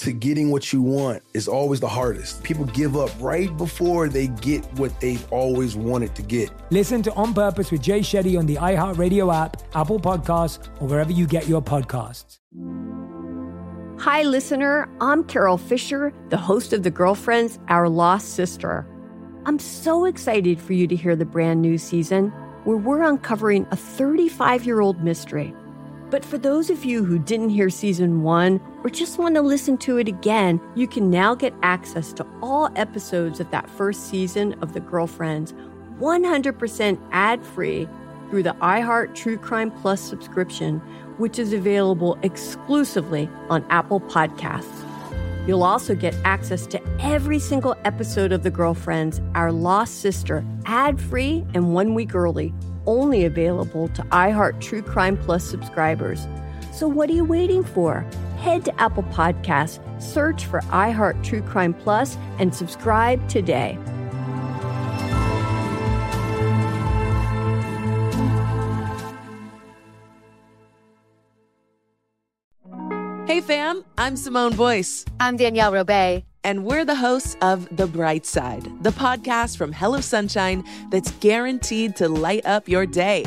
to getting what you want is always the hardest. People give up right before they get what they've always wanted to get. Listen to On Purpose with Jay Shetty on the iHeartRadio app, Apple Podcasts, or wherever you get your podcasts. Hi, listener. I'm Carol Fisher, the host of The Girlfriends, Our Lost Sister. I'm so excited for you to hear the brand new season where we're uncovering a 35 year old mystery. But for those of you who didn't hear season one or just want to listen to it again, you can now get access to all episodes of that first season of The Girlfriends 100% ad free through the iHeart True Crime Plus subscription, which is available exclusively on Apple Podcasts. You'll also get access to every single episode of The Girlfriends, Our Lost Sister, ad free and one week early only available to iHeart True Crime Plus subscribers. So what are you waiting for? Head to Apple Podcasts, search for iHeart True Crime Plus, and subscribe today. Hey fam, I'm Simone Boyce. I'm Danielle Robay. And we're the hosts of The Bright Side, the podcast from Hello Sunshine that's guaranteed to light up your day.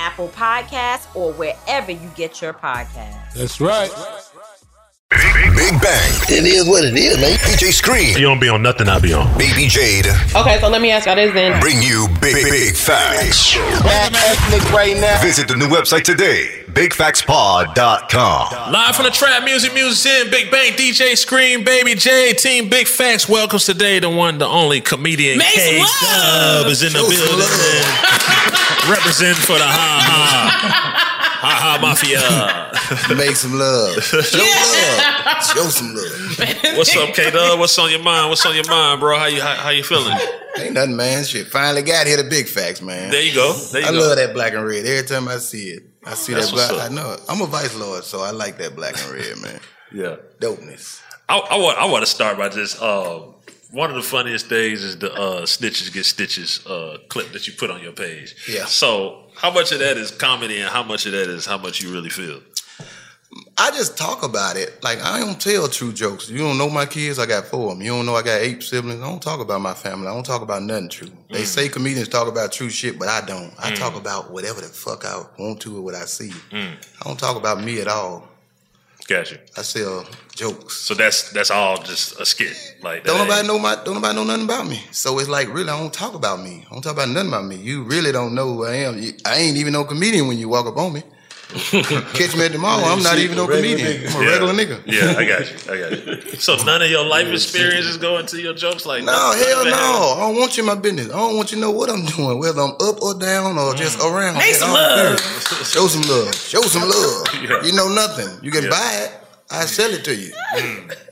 Apple Podcasts, or wherever you get your podcasts. That's right. Big, Big Bank. It is what it is, man. DJ Scream. You don't be on nothing, I be on. Baby Jade. Okay, so let me ask y'all this then. Bring you big, big, big facts. Back ethnic right now. Visit the new website today, bigfactspod.com. Live from the Trap Music Museum, Big Bank, DJ Scream, Baby J, Team Big Facts. Welcomes today the one, the only comedian Make K Dubb is in the building. Represent for the ha ha. Ha ha mafia. Make some love. Show some love. Show some love. What's up, K Dubb? What's on your mind? What's on your mind, bro? How you how, how you feeling? Ain't nothing, man. Shit. Finally got here the big facts, man. There you go. There you I go. love that black and red. Every time I see it, I see That's that black. I know. I'm a vice lord, so I like that black and red, man. Yeah. Dopeness. I, I want I want to start by just uh, one of the funniest things is the uh, snitches get stitches uh, clip that you put on your page. Yeah. So how much of that is comedy and how much of that is how much you really feel? I just talk about it. Like I don't tell true jokes. You don't know my kids. I got four of them. You don't know I got eight siblings. I don't talk about my family. I don't talk about nothing true. They Mm. say comedians talk about true shit, but I don't. I Mm. talk about whatever the fuck I want to or what I see. Mm. I don't talk about me at all. Gotcha. I sell jokes. So that's that's all just a skit. Like that Don't ain't- nobody know my don't nobody know nothing about me. So it's like really I don't talk about me. I don't talk about nothing about me. You really don't know who I am. I ain't even no comedian when you walk up on me. Catch me at the mall. I'm not even no comedian. I'm a Yeah. regular nigga. Yeah, I got you. I got you. So none of your life experiences go into your jokes like No, none- none hell no. that happened? I don't want you in my business. I don't want you to know what I'm doing, whether I'm up or down or just around. Make some love. care. Show some love. Show some love. Yeah. You know nothing. You can Yeah. buy it. I sell it to you.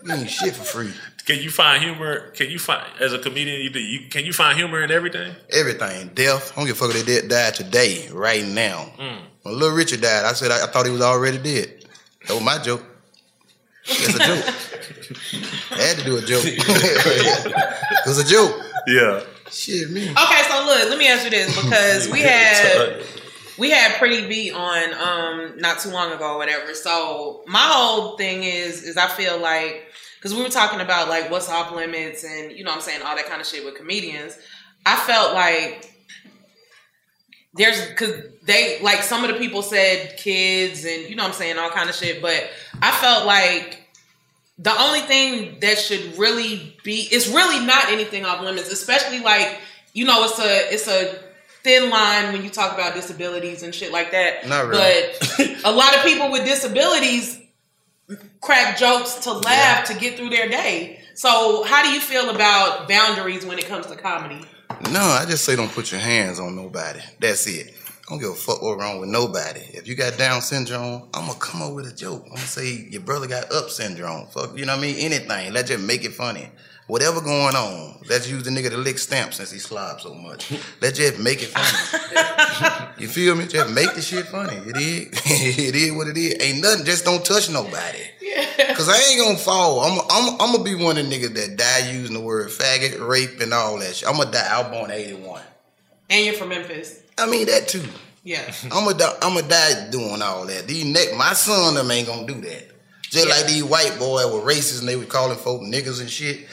You ain't shit for free. Can you find humor? Can you find as a comedian? You, do, you can you find humor in everything? Everything. Death. I don't give a fuck if they dead, died today, right now. Mm. When Little Richard died, I said I, I thought he was already dead. That was my joke. It's a joke. I had to do a joke. it was a joke. Yeah. Shit, me. Okay, so look, let me ask you this because we had we had Pretty Beat on um not too long ago or whatever. So my whole thing is is I feel like because we were talking about like what's off limits and you know what I'm saying all that kind of shit with comedians. I felt like there's because they like some of the people said kids and you know what I'm saying all kind of shit, but I felt like the only thing that should really be it's really not anything off limits, especially like you know it's a it's a thin line when you talk about disabilities and shit like that. Not really. But a lot of people with disabilities crack jokes to laugh to get through their day. So how do you feel about boundaries when it comes to comedy? No, I just say don't put your hands on nobody. That's it. I don't give a fuck what's wrong with nobody. If you got Down syndrome, I'm gonna come up with a joke. I'm gonna say your brother got up syndrome. Fuck, you know what I mean? Anything. Let's just make it funny. Whatever going on, let's use the nigga to lick stamps since he slob so much. Let's just make it funny. you feel me? Just make the shit funny. It is. it is what it is. Ain't nothing. Just don't touch nobody. Cause I ain't gonna fall. I'm, I'm, I'm gonna be one of the niggas that die using the word faggot, rape, and all that shit. I'm gonna die. I was born '81. And you're from Memphis. I mean that too. Yeah. I'm gonna die, I'm gonna die doing all that. These neck, my son them ain't gonna do that. Just like these white boys were racist and they were calling folk niggas and shit.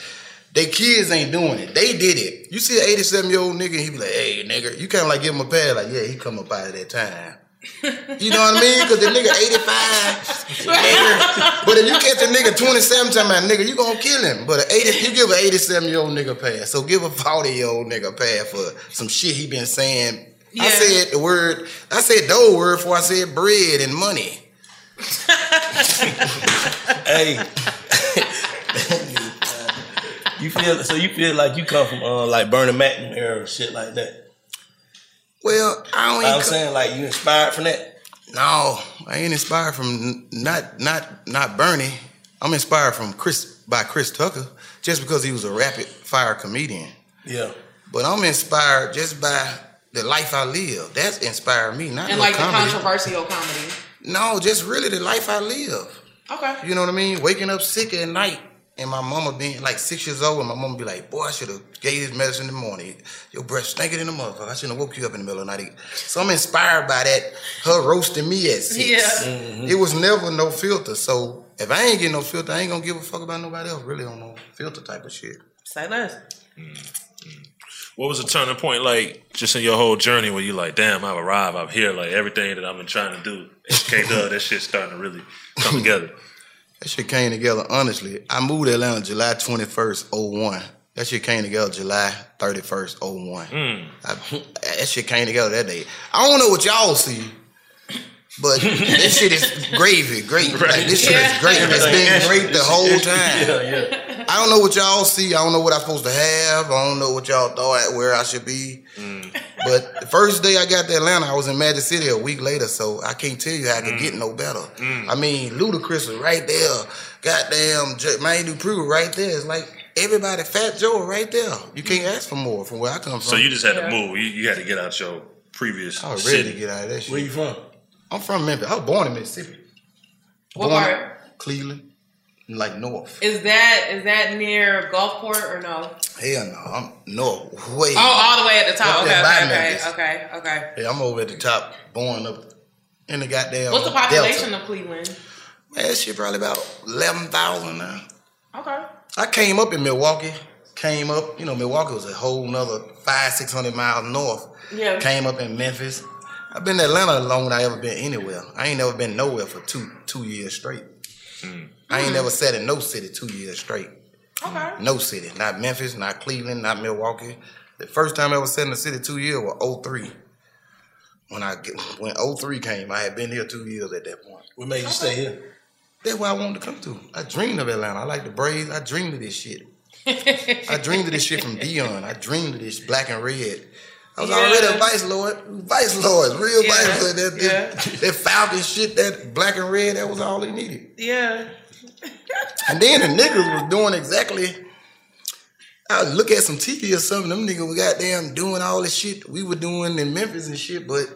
They kids ain't doing it. They did it. You see an 87 year old nigga, he be like, hey nigga, you kind of like give him a pad, like, yeah, he come up out of that time. You know what I mean? Because the nigga 85. nigga. But if you catch a nigga 27 time about nigga, you gonna kill him. But 80, you give an 87 year old nigga pass. So give a 40 year old nigga pass for some shit he been saying. I said the word, I said the old word before I said bread and money. hey. you feel so you feel like you come from uh, like Bernie Mac era or shit like that. Well, I don't. I'm even- saying like you inspired from that. No, I ain't inspired from not not not Bernie. I'm inspired from Chris by Chris Tucker just because he was a rapid fire comedian. Yeah. But I'm inspired just by the life I live. That's inspired me, not and no like comedy. the controversial comedy. No, just really the life I live. Okay. You know what I mean? Waking up sick at night and my mama being like six years old and my mama be like, boy, I should have gave you this medicine in the morning. Your breath stinking in the motherfucker. I shouldn't have woke you up in the middle of the night. So I'm inspired by that, her roasting me at six. Yeah. Mm-hmm. It was never no filter. So if I ain't getting no filter, I ain't gonna give a fuck about nobody else really on no filter type of shit. Say less. What was the turning point like just in your whole journey where you like, damn, I've arrived, I'm here, like everything that I've been trying to do, K Dubb, that shit's starting to really come together. That shit came together honestly. I moved to Atlanta July 21st, 01. That shit came together July 31st, 01. Mm. I, that shit came together that day. I don't know what y'all see, but this shit is gravy, great. Like, this shit is great. It's been great the whole time. Yeah, yeah. I don't know what y'all see. I don't know what I'm supposed to have. I don't know what y'all thought where I should be. Mm. But the first day I got to Atlanta, I was in Magic City a week later, so I can't tell you how I could get mm. no better. Mm. I mean, Ludacris was right there. Goddamn, J- Manny Dupri was right there. It's like everybody, Fat Joe right there. You can't ask for more from where I come from. So you just had to move. You, you had to get out your previous I was ready city. to get out of that shit. Where you from? I'm from Memphis. I was born in Mississippi. What Born- part? Cleveland, like North. Is that is that near Gulfport or no? Hell no, I'm North, way. Oh, all the way at the top. Okay, okay, okay, okay, okay. Yeah, I'm over at the top, born up in the goddamn. What's the population Delta. of Cleveland? Man, that shit probably about eleven thousand now. Okay. I came up in Milwaukee. Came up, you know, Milwaukee was a whole nother five, six hundred miles north. Yeah. Came up in Memphis. I've been to Atlanta longer than I ever been anywhere. I ain't never been nowhere for two two years straight. Hmm. I ain't never sat in no city two years straight. Okay. No city. Not Memphis, not Cleveland, not Milwaukee. The first time I ever sat in the city two years was 03. When I get, when 03 came, I had been here two years at that point. What made you stay here? That's where I wanted to come to. I dreamed of Atlanta. I like the Braves. I dreamed of this shit. I dreamed of this shit from Deion. I dreamed of this black and red. I was Yeah. already a vice lord. Vice lords, real Yeah, vice lord. That, yeah. that, that Falcon shit, that black and red, that was all they needed. Yeah. And then the niggas was doing exactly I would look at some TV or something. Them niggas were goddamn doing all the shit we were doing in Memphis and shit, but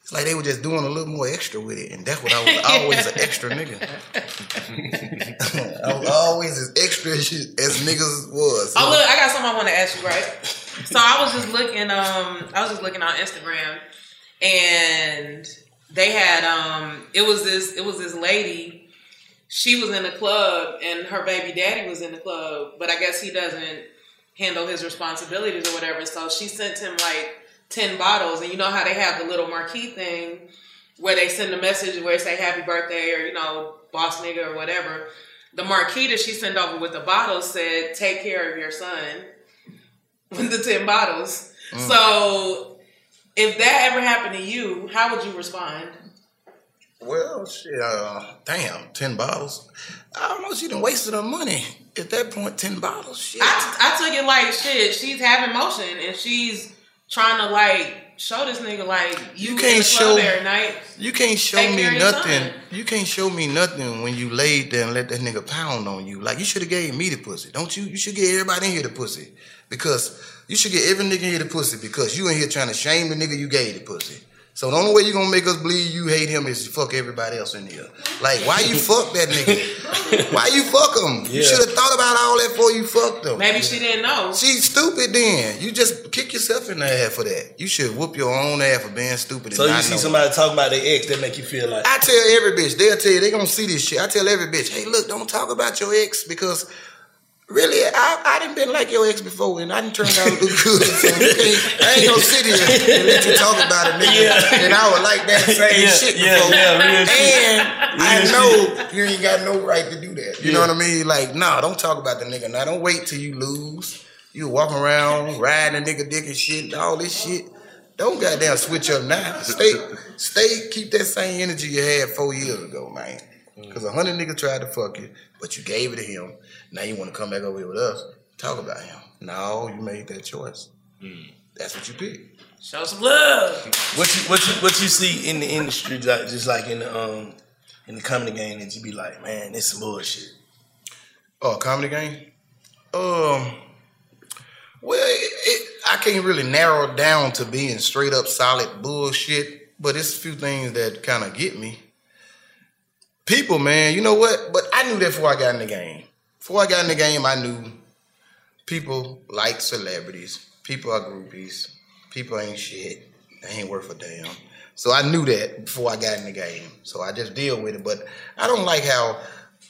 it's like they were just doing a little more extra with it, and that's what I was always an extra nigga. I was always as extra as, as niggas was. Oh look, I got something I want to ask you, right? So I was just looking, um, I was just looking on Instagram, and they had, um, it was this, it was this lady. She was in the club, and her baby daddy was in the club, but I guess he doesn't handle his responsibilities or whatever. So she sent him like ten bottles, and you know how they have the little marquee thing where they send a message where they say happy birthday or you know boss nigga or whatever. The marquee that she sent over with the bottles said take care of your son with the ten bottles. Mm. So if that ever happened to you, how would you respond? Well, shit, uh, damn, ten bottles. I don't know. She done wasted her money at that point. Ten bottles. Shit. I, I took it like shit. She's having motion and she's trying to like show this nigga like you, You can't show every night. You can't show me nothing. son. You can't show me nothing when you laid there and let that nigga pound on you. Like you should have gave me the pussy, don't you? You should get everybody in here the pussy because you should get every nigga in here the pussy because you in here trying to shame the nigga you gave the pussy. So the only way you're gonna make us believe you hate him is to fuck everybody else in here. Like why you fuck that nigga? Why you fuck him? You should have thought about all that before you fucked him. Maybe she didn't know. She's stupid then. You just kick yourself in the ass for that. You should whoop your own ass for being stupid. and So you not see knowing. somebody talking about their ex that make you feel like I tell every bitch, they'll tell you, they gonna see this shit. I tell every bitch, hey, look, don't talk about your ex because really, I, I didn't been like your ex before and I didn't turn out to do good. So I ain't gonna sit here and let you talk about it, nigga. Yeah. And I would like that same Yeah, shit yeah, before. yeah, shit. and I know you ain't got no right to do that. You know what I mean? Like, nah, don't talk about the nigga. Now, don't wait till you lose. You walking around riding a nigga dick and shit, and all this shit. Don't goddamn switch up now. Stay, stay, keep that same energy you had four years ago, man. Because a hundred niggas tried to fuck you, but you gave it to him. Now you want to come back over here with us, talk about him. No, you made that choice. That's what you picked. Show some love. what you what you what you see in the industry, just like in the um in the comedy game, that you be like, man, this some bullshit. Oh, comedy game? Um, well, it, it, I can't really narrow it down to being straight up solid bullshit, but it's a few things that kind of get me. People, man, you know what? But I knew that before I got in the game. Before I got in the game, I knew people like celebrities. People are groupies. People ain't shit. They ain't worth a damn. So I knew that before I got in the game. So I just deal with it. But I don't like how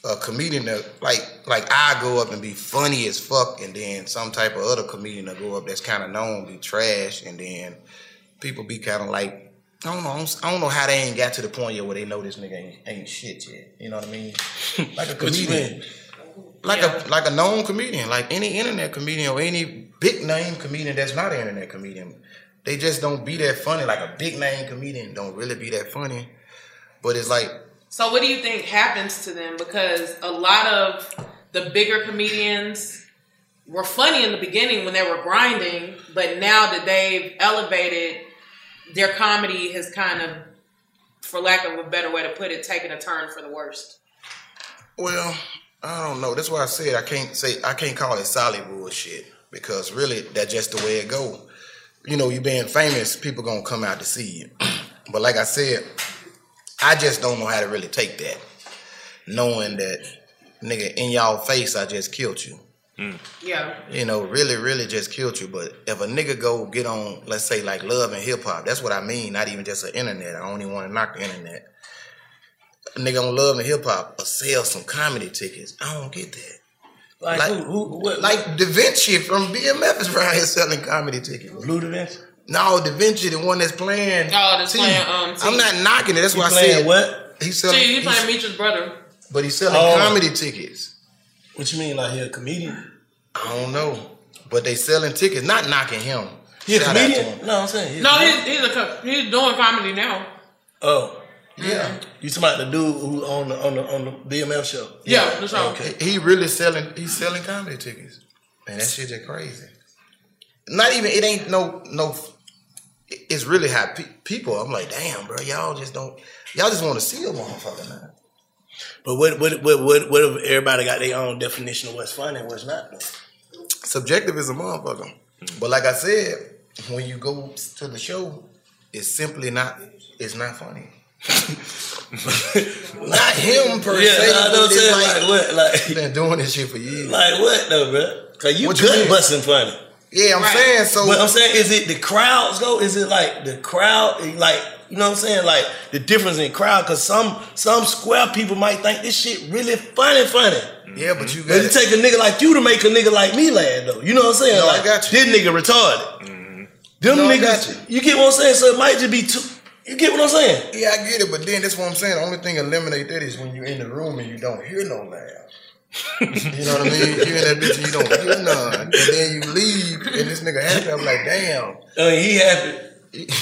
a comedian that like like I go up and be funny as fuck, and then some type of other comedian that go up that's kind of known be trash, and then people be kind of like I don't know I don't know how they ain't got to the point yet where they know this nigga ain't, ain't shit yet. You know what I mean? Like a comedian. Like a like a known comedian, like any internet comedian or any big name comedian that's not an internet comedian. They just don't be that funny. Like a big name comedian don't really be that funny. But it's like So what do you think happens to them? Because a lot of the bigger comedians were funny in the beginning when they were grinding, but now that they've elevated, their comedy has kind of, for lack of a better way to put it, taken a turn for the worst. Well, I don't know. That's why I said I can't say I can't call it solid bullshit because really that's just the way it go. You know, you being famous, people gonna come out to see you. but like I said, I just don't know how to really take that, knowing that nigga in y'all face I just killed you. Mm. Yeah. You know, really, really just killed you. But if a nigga go get on, let's say like love and hip hop, that's what I mean. Not even just the internet. I don't even want to knock the internet. A nigga on love and hip hop or sell some comedy tickets. I don't get that. Like, who, who, what, like Da Vinci from BMF is around here selling comedy tickets. Lou Da Vinci? No, Da Vinci, the one that's playing. Oh, that's T. playing, um, T. I'm not knocking it. That's He why I said what? He's selling. See, you he's- playing Meech's brother. but he's selling Oh. comedy tickets. What you mean, like he a comedian? I don't know, but they selling tickets. Not knocking him. He a Shout out to comedian? No, I'm saying. No, he's he's a he's doing comedy now. Oh. Yeah. Mm-hmm. You talking about the dude who on the on the on the BMF show? Yeah, that's right. Okay. He really selling. He's selling comedy tickets. Man, that shit just crazy. Not even. It ain't no no. It's really how pe- people. I'm like, damn, bro. Y'all just don't. Y'all just want to see a motherfucker now. But what what what what what if everybody got their own definition of what's funny and what's not? Though? subjective is a motherfucker. But like I said, when you go to the show, it's simply not. It's not funny. Not him per Yeah, se. I know what I'm but it's saying. Like what? Like been doing this shit for years. Like what though, bro? Cause you What you gut busting funny. Yeah, I'm saying so. But I'm saying, is it the crowds though? Is it like the crowd? Like you know what I'm saying? Like the difference in crowd? Because some some square people might think this shit really funny, funny. Yeah, but you But it take a nigga like you to make a nigga like me laugh though. You know what I'm saying? No, I like got this nigga retarded. Mm-hmm. Them No, I niggas, got you. get what I'm saying? So it might just be too. You get what I'm saying? Yeah, I get it, but then that's what I'm saying. The only thing eliminate that is when you're in the room and you don't hear no laugh. you know what I mean? You in that bitch and you don't hear none, and then you leave and this nigga happy. I'm like, damn. I mean, he happy.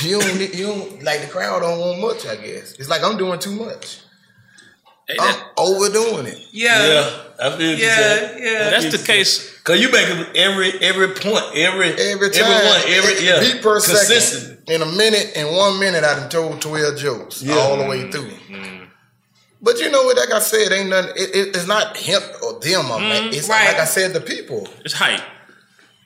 You don't, you don't like the crowd don't want much. I guess it's like I'm doing too much. I'm overdoing it. Yeah. Yeah, I feel Yeah, you're yeah. That's the case. Cause you make every every point, every Every time, every one, every yeah, beat per consistent. second. In a minute, in one minute, I done told 12 jokes Yeah. all the way through. But you know what? Like I said, ain't nothing. It, it- it's not him or them. I'm Mm, It's right. like I said, the people. It's hype.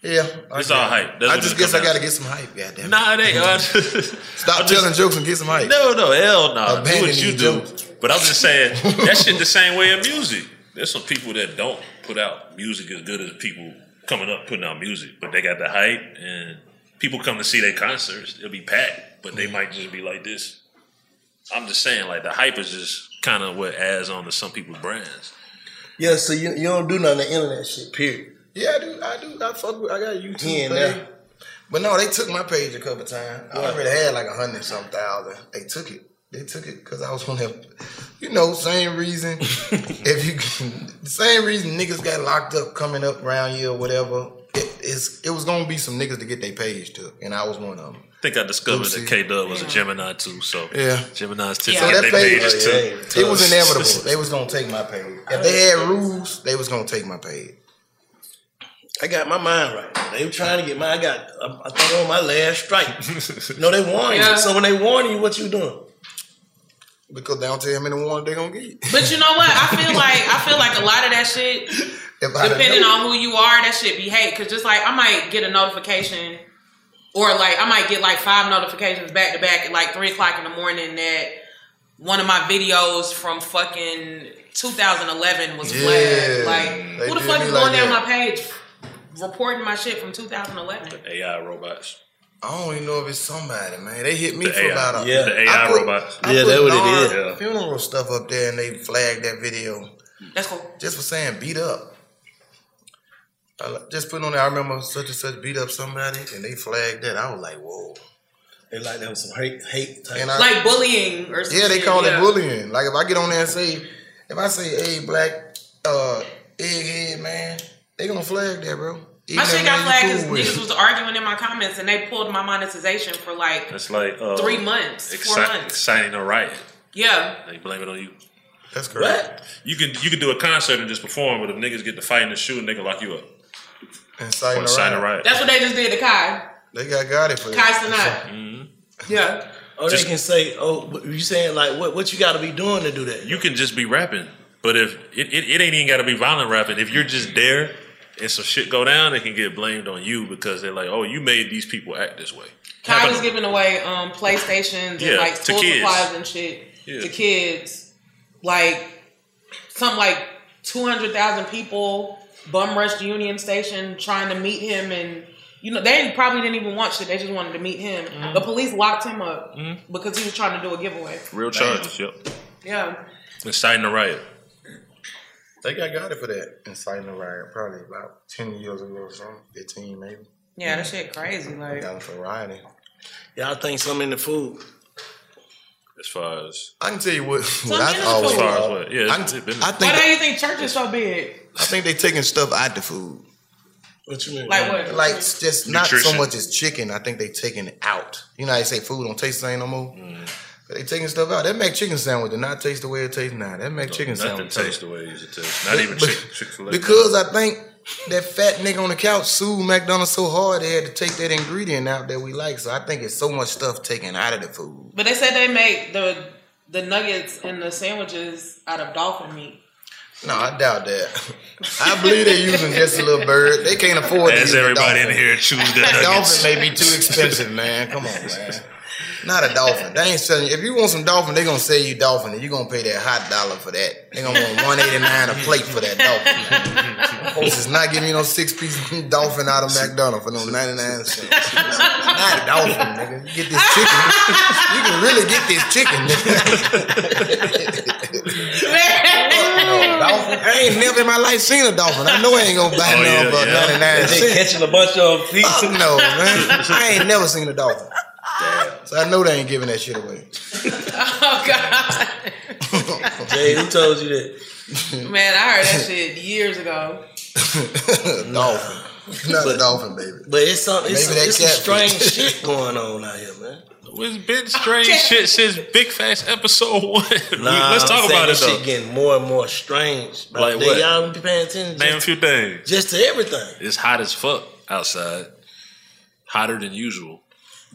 Yeah, I It's get all hype. That's I just guess I got to get some hype. Goddamn. Nah, it ain't. uh, Stop I'm telling just- jokes and get some hype. No, no, hell no. Do Abandon what you these do. jokes. But I'm just saying that shit the same way in music. There's some people that don't put out music as good as people coming up putting out music, but they got the hype and people come to see their concerts. It'll be packed, but they mm-hmm. might just be like this. I'm just saying, like the hype is just kind of what adds on to some people's brands. Yeah, so you, you don't do none of the internet shit. Period. Yeah, I do. I do. I fuck with. I got a YouTube Here and page. there. But no, they took my page a couple times. I already had like a hundred something thousand. They took it. They took it because I was on that. You know, same reason. if you, the same reason niggas got locked up coming up around you or whatever. It, it's, it was gonna be some niggas to get their page took, and I was one of them. I think I discovered Lucy. that K Dubb was a Gemini too, so Yeah. Gemini's tips So get their page, pages too. it was inevitable. they was gonna take my page. If they had rules, they was gonna take my page. I got my mind right. They were trying to get my. I got, I, I think on my last strike. no, they warn Yeah. you. So when they warn you, what you doing? Because they don't tell me the one they gonna get. But you know what? I feel like I feel like a lot of that shit, If I depending know- on who you are, that should be hate. Cause just like I might get a notification, or like I might get like five notifications back to back at like three o'clock in the morning that one of my videos from fucking 2011 was Yeah, flagged. Like who the fuck is like going down my page reporting my shit from 2011? AI robots. I don't even know if it's somebody, man. They hit me The for AI. about a Yeah, the AI put- robots. I Yeah, put that what it Nar is. Yeah. Funeral stuff up there, and they flagged that video. That's cool. Just for saying beat up. I just put on there. I remember such and such beat up somebody, and they flagged that. I was like, whoa. They like there was some hate, hate type. And I- Like bullying or some Yeah, they call yeah. it bullying. Like if I get on there and say, if I say, "Hey, black uh, egghead man," they gonna flag that, bro. My Even shit if got flagged because with niggas was arguing in my comments and they pulled my monetization for like It's like uh, Three months, four exci- months. Exciting a riot. yeah. They blame it on you. That's correct. You can you can do a concert and just perform, but if niggas get to fighting and shooting, they can lock you up. Inciting Or a sign a riot. riot. That's what they just did to Kai. They got got it for Kai that. Cenat. Mm-hmm. Yeah. Oh, they can say, oh, but you saying like what? What you got to be doing to do that? You can just be rapping, but if it, it, it ain't even got to be violent rapping. If you're just there and some shit go down, it can get blamed on you because they're like, oh, you made these people act this way. Kai was giving away um PlayStations Yeah, and like school supplies and shit Yeah. to kids. Like something like two hundred thousand people bum rushed Union Station trying to meet him and you know, they probably didn't even want shit. They just wanted to meet him. Mm-hmm. The police locked him up because he was trying to do a giveaway. Real charges, yep. Yeah. Inciting a riot. They got got it for that. Inciting a riot, probably about ten years ago or something, fifteen maybe. Yeah, that shit crazy. Like Got it for rioting. Y'all think something in the food? As far as I can tell you what. Some what I business always as far as what? Yeah, I, it's can- business. I think why do you think church is so big? I think they taking stuff out the food. What you mean? Like what? Like it's just not so much as chicken. I think they taking it out. You know how they say food don't taste the same no more. Mm. But they taking stuff out. That McChicken sandwich did not taste the way it tastes now. That McChicken nothing sandwich tastes the way it used to taste. Not even But- Chick Chick Fil A. Because I think that fat nigga on the couch sued McDonald's so hard they had to take that ingredient out that we like. So I think it's so much stuff taken out of the food. But they said they make the the nuggets and the sandwiches out of dolphin meat. No, I doubt that. I believe they're using just a little bird. They can't afford to As use everybody dolphin. in here choose their A nuggets. dolphin may be too expensive, man. Come on, man. Not a dolphin. They ain't selling. If you want some dolphin, they gonna sell you dolphin, and you gonna pay that hot dollar for that. They gonna want one eighty nine a plate for that dolphin. Folks is not giving you no six piece dolphin out of McDonald's for no ninety nine cents. Not a dolphin, nigga. You get this chicken. You can really get this chicken. no, dolphin. I ain't never in my life seen a dolphin. I know I ain't gonna buy Oh, none yeah, for yeah. ninety nine They cents. catching a bunch of feet. Fuck no, man. I ain't never seen a dolphin. So I know they ain't giving that shit away. Oh God, Jay, who told you that? man, I heard that shit years ago. dolphin. Not a dolphin, baby. But it's some it's, Maybe that it's some strange shit going on out here, man. It's been strange shit since Big Facts episode one. Nah, Let's talk I'm about it this though. shit getting more and more strange. Like They- what? Y'all be paying attention. Name a few things. just to everything. It's hot as fuck outside. Hotter than usual.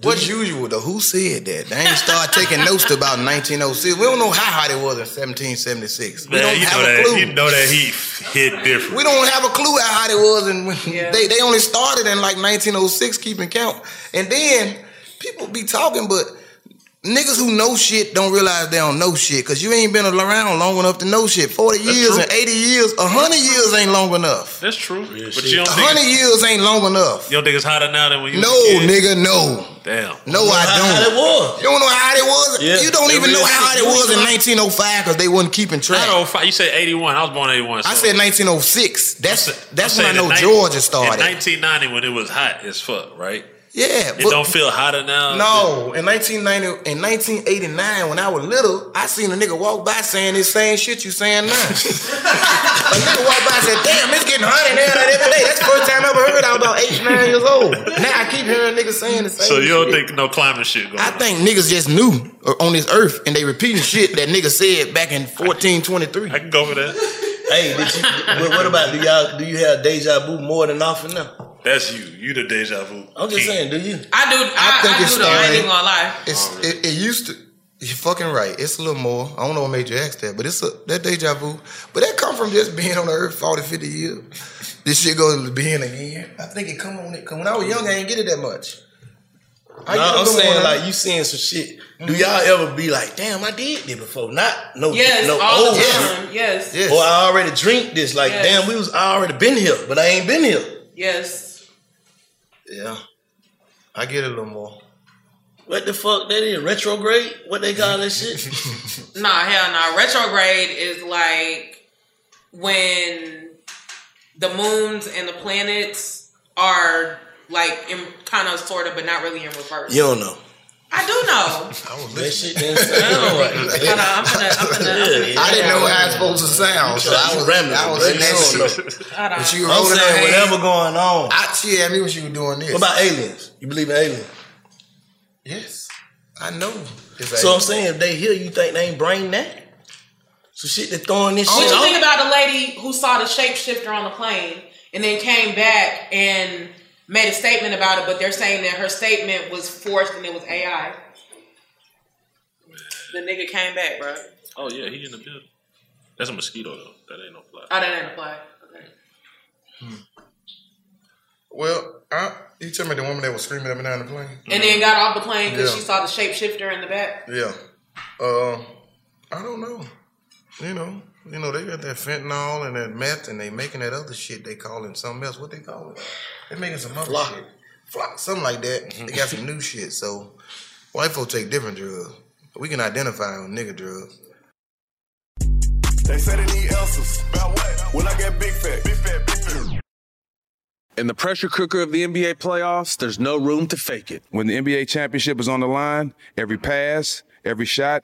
What's usual though? Who said that? They ain't start taking notes to about 1906. We don't know how hot it was in 1776. We don't you have know a that clue. you know that he hit different. We don't have a clue how hot it was, and when they they only started in like 1906, keeping count. And then people be talking, but niggas who know shit don't realize they don't know shit because you ain't been around long enough to know shit. 40 years true. and 80 years, 100 years ain't long enough. That's true. but you don't 100 think years ain't long enough. you don't think it's hotter now than when you No, was a nigga, no. Damn. No, I don't. hot it was. You don't know how hot it was? Yeah. You don't It even know how hot it is. was in 1905 because they wasn't keeping track. Not 05. You said 81. I was born 81. I said 1906. That's that's I'm when I know in Georgia started. In 1990 when it was hot as fuck, right? Yeah, It but- don't feel hotter now. No, in 1990, in 1989, when I was little, I seen a nigga walk by saying this same shit you saying now. a nigga walk by and said, "Damn, it's getting hot in there every day." That's the first time I ever heard. I was about eight, nine years old. Now I keep hearing niggas saying the same. Shit. So you don't shit. think no climate shit going I on? think niggas just knew uh, on this earth and they repeating shit that niggas said back in 1423. I can go for that. Hey, did you, what, what about do y'all do you have deja vu more than often now? That's you. You the deja vu. I'm just king. saying, do you? I do. I, think I it's do though. I ain't even gonna lie. It's oh, it, it used to. You're fucking right. It's a little more. I don't know what made you ask that, but it's a that deja vu. But that come from just being on the earth 40, 50 years. This shit goes to being again. I think it come on it. Cause when I was young, I ain't get it that much. I No, get a I'm saying more now. like you seeing some shit. Do y'all mm-hmm. ever be like, damn, I did this before? Not no, Yes, no all old the shit. Yes. Yes. Or I already drink this. Like, Yes. damn, we was I already been here, but I ain't been here. Yes. Yeah, I get it a little more. What the fuck that is? Retrograde? What they call that shit? Nah, hell no. Retrograde is like when the moons and the planets are like in kind of sort of, but not really in reverse. you don't know. I do know. That shit didn't sound right. Hold on, I'm gonna, I'm gonna, I'm gonna I didn't know how it's supposed to sound, so I was rambling, I was bro. in that don't shit. Hold on. But you I'm saying her whatever going on. I, she had me when she was doing this. What about aliens? You believe in aliens? Yes, I know. It's So I'm saying if they hear you think they ain't brain that. So shit they throwing this What shit you think about the lady who saw the shapeshifter on the plane and then came back and made a statement about it, but they're saying that her statement was forced and it was AI. The nigga came back, bro. Oh yeah, he in the building. That's a mosquito though. That ain't no fly. Oh, that ain't a play. Okay. Well, I, you tell me the woman that was screaming at me down the plane. And then got off the plane because Yeah. she saw the shapeshifter in the back. Yeah. Um, I don't know. You know, you know they got that fentanyl and that meth, and they making that other shit they call calling something else. What they call it? They making some other Flock. shit, flock, something like that. Mm-hmm. They got some new shit. So white folks take different drugs. We can identify on nigga drugs. They say they need answers. About what? When I get big fat. Big fat, big fat. In the pressure cooker of the NBA playoffs, there's no room to fake it. When the NBA championship is on the line, every pass, every shot,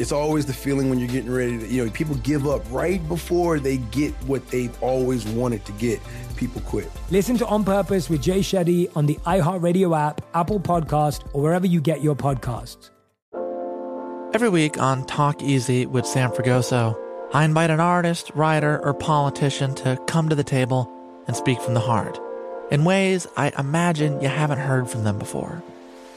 It's always the feeling when you're getting ready to, you know, people give up right before they get what they've always wanted to get. People quit. Listen to On Purpose with Jay Shetty on the iHeartRadio app, Apple Podcast, or wherever you get your podcasts. Every week on Talk Easy with Sam Fragoso, I invite an artist, writer, or politician to come to the table and speak from the heart in ways I imagine you haven't heard from them before.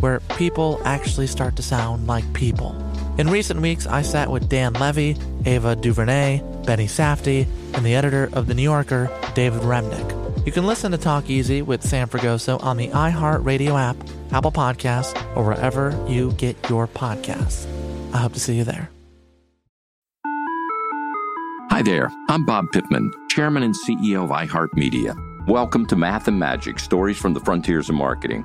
where people actually start to sound like people. In recent weeks, I sat with Dan Levy, Ava DuVernay, Benny Safdie, and the editor of The New Yorker, David Remnick. You can listen to Talk Easy with Sam Fragoso on the iHeartRadio app, Apple Podcasts, or wherever you get your podcasts. I hope to see you there. Hi there, I'm Bob Pittman, Chairman and CEO of iHeartMedia. Welcome to Math and Magic Stories from the Frontiers of Marketing.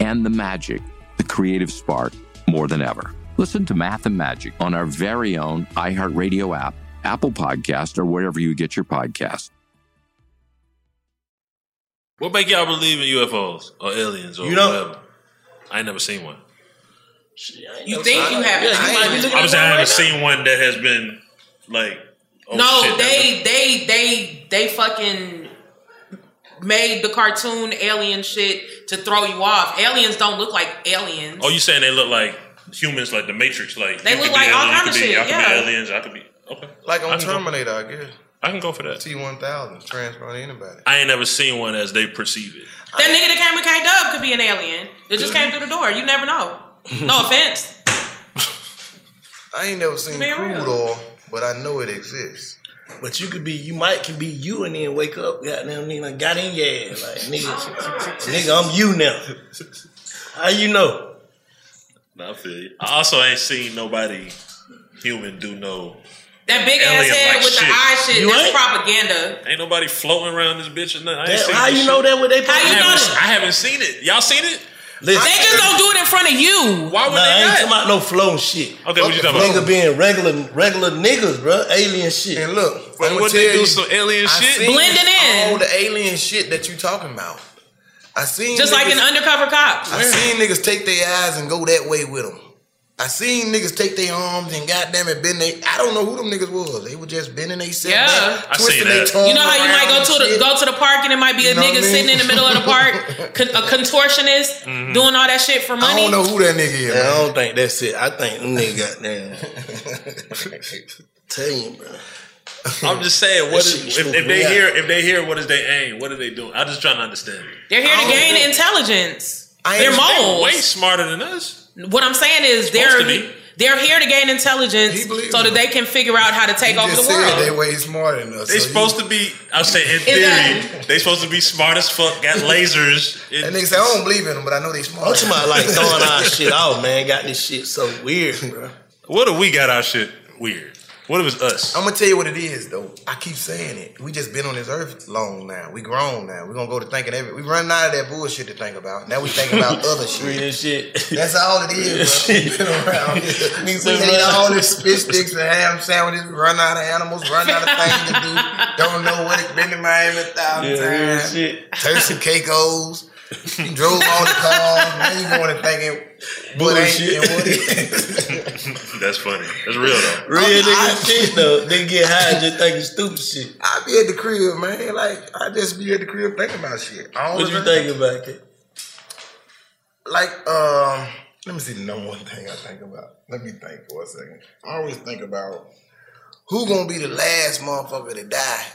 and the magic, the creative spark, more than ever. Listen to Math and Magic on our very own iHeartRadio app, Apple Podcast, or wherever you get your podcast. What make y'all believe in UFOs or aliens or You know- whatever? I ain't never seen one. You think you have? Yeah, you might be I'm at saying I one haven't right seen one that has been like. oh, no, shit, they they they they fucking made the cartoon alien shit to throw you off. Aliens don't look like aliens. Oh, you saying they look like humans, like the Matrix? Like They look could be like all alien, kind of shit, I could yeah. be aliens. I could be okay. Like on I can go- Terminator, I guess. I can go for that. T one thousand transport anybody. I ain't never seen one as they perceive it. That nigga that came with K Dubb could be an alien. It just came through the door. You never know. No offense. I ain't never seen Being crude real. oil, but I know it exists. But you could be, you might can be you and then wake up, goddamn nigga, got in your ass. Like, nigga, nigga, I'm you now. How you know? No, I feel you. I also ain't seen nobody human do no That big ass head like with the shit. eye shit. You that's ain't? propaganda. Ain't nobody floating around this bitch or nothing. I ain't Damn, seen how you shit. know that what they How I you know haven't, that? I haven't seen it. Y'all seen it? Listen, They just don't do it in front of you. Why would Nah, I they ain't not? talking about no flow shit. Okay, what you talking about? Nigga being regular, regular niggas, bro. Alien shit. And look, But I'ma what tell they do you, some alien I shit? Blending in. All the alien shit that you talking about. I seen Just like niggas- an undercover cop. I seen niggas take their eyes and go that way with them. I seen niggas take their arms and goddamn it bend they. I don't know who them niggas was. They were just bending they self Yeah. back, I twisting seen their that. tongue You know how you might go to the shit. go to the park and it might be a You know nigga I mean? sitting in the middle of the park, con- a contortionist mm-hmm. doing all that shit for money. I don't know who that nigga is. Yeah, I don't think that's it. I think them nigga goddamn. Tell you, bro. I'm just saying, what That is shit if, if they hear if they hear what is they aim? What are they doing? I'm just trying to understand. They're here to gain think- intelligence. I They're ain't- moles. way smarter than us. What I'm saying is they're they're here to gain intelligence so that they can figure out how to take You over the just said they world. way smarter than us. They so supposed to be. I'm saying in theory, that- they supposed to be smart as fuck. Got lasers. It- and niggas say I don't believe in them, but I know they smart. I'm talking about like throwing our shit out, man. Got this shit so weird, bro. what if we got our shit weird? What if it's us? I'm gonna tell you what it is, though. I keep saying it. We just been on this earth long now. We grown now. We gonna go to thinking every. We running out of that bullshit to think about. Now we thinking about other shit. Real shit. That's all it is, bro. We been around. we ate all this fish sticks and ham sandwiches. Run out of animals. Run out of things to do. Don't know what it's been in Miami a thousand Yeah, times. Turks and Caicos. Drove all the cars. Now you going and thinking what ain't Bullshit. and what is. That's funny. That's real though. Real I- nigga shit though. They get high just thinking stupid shit. I be at the crib, man. Like I just be at the crib thinking about shit. All What you time. thinking about it? Like, um, let me see the number one thing I think about. Let me think for a second. I always think about who gonna be the last motherfucker to die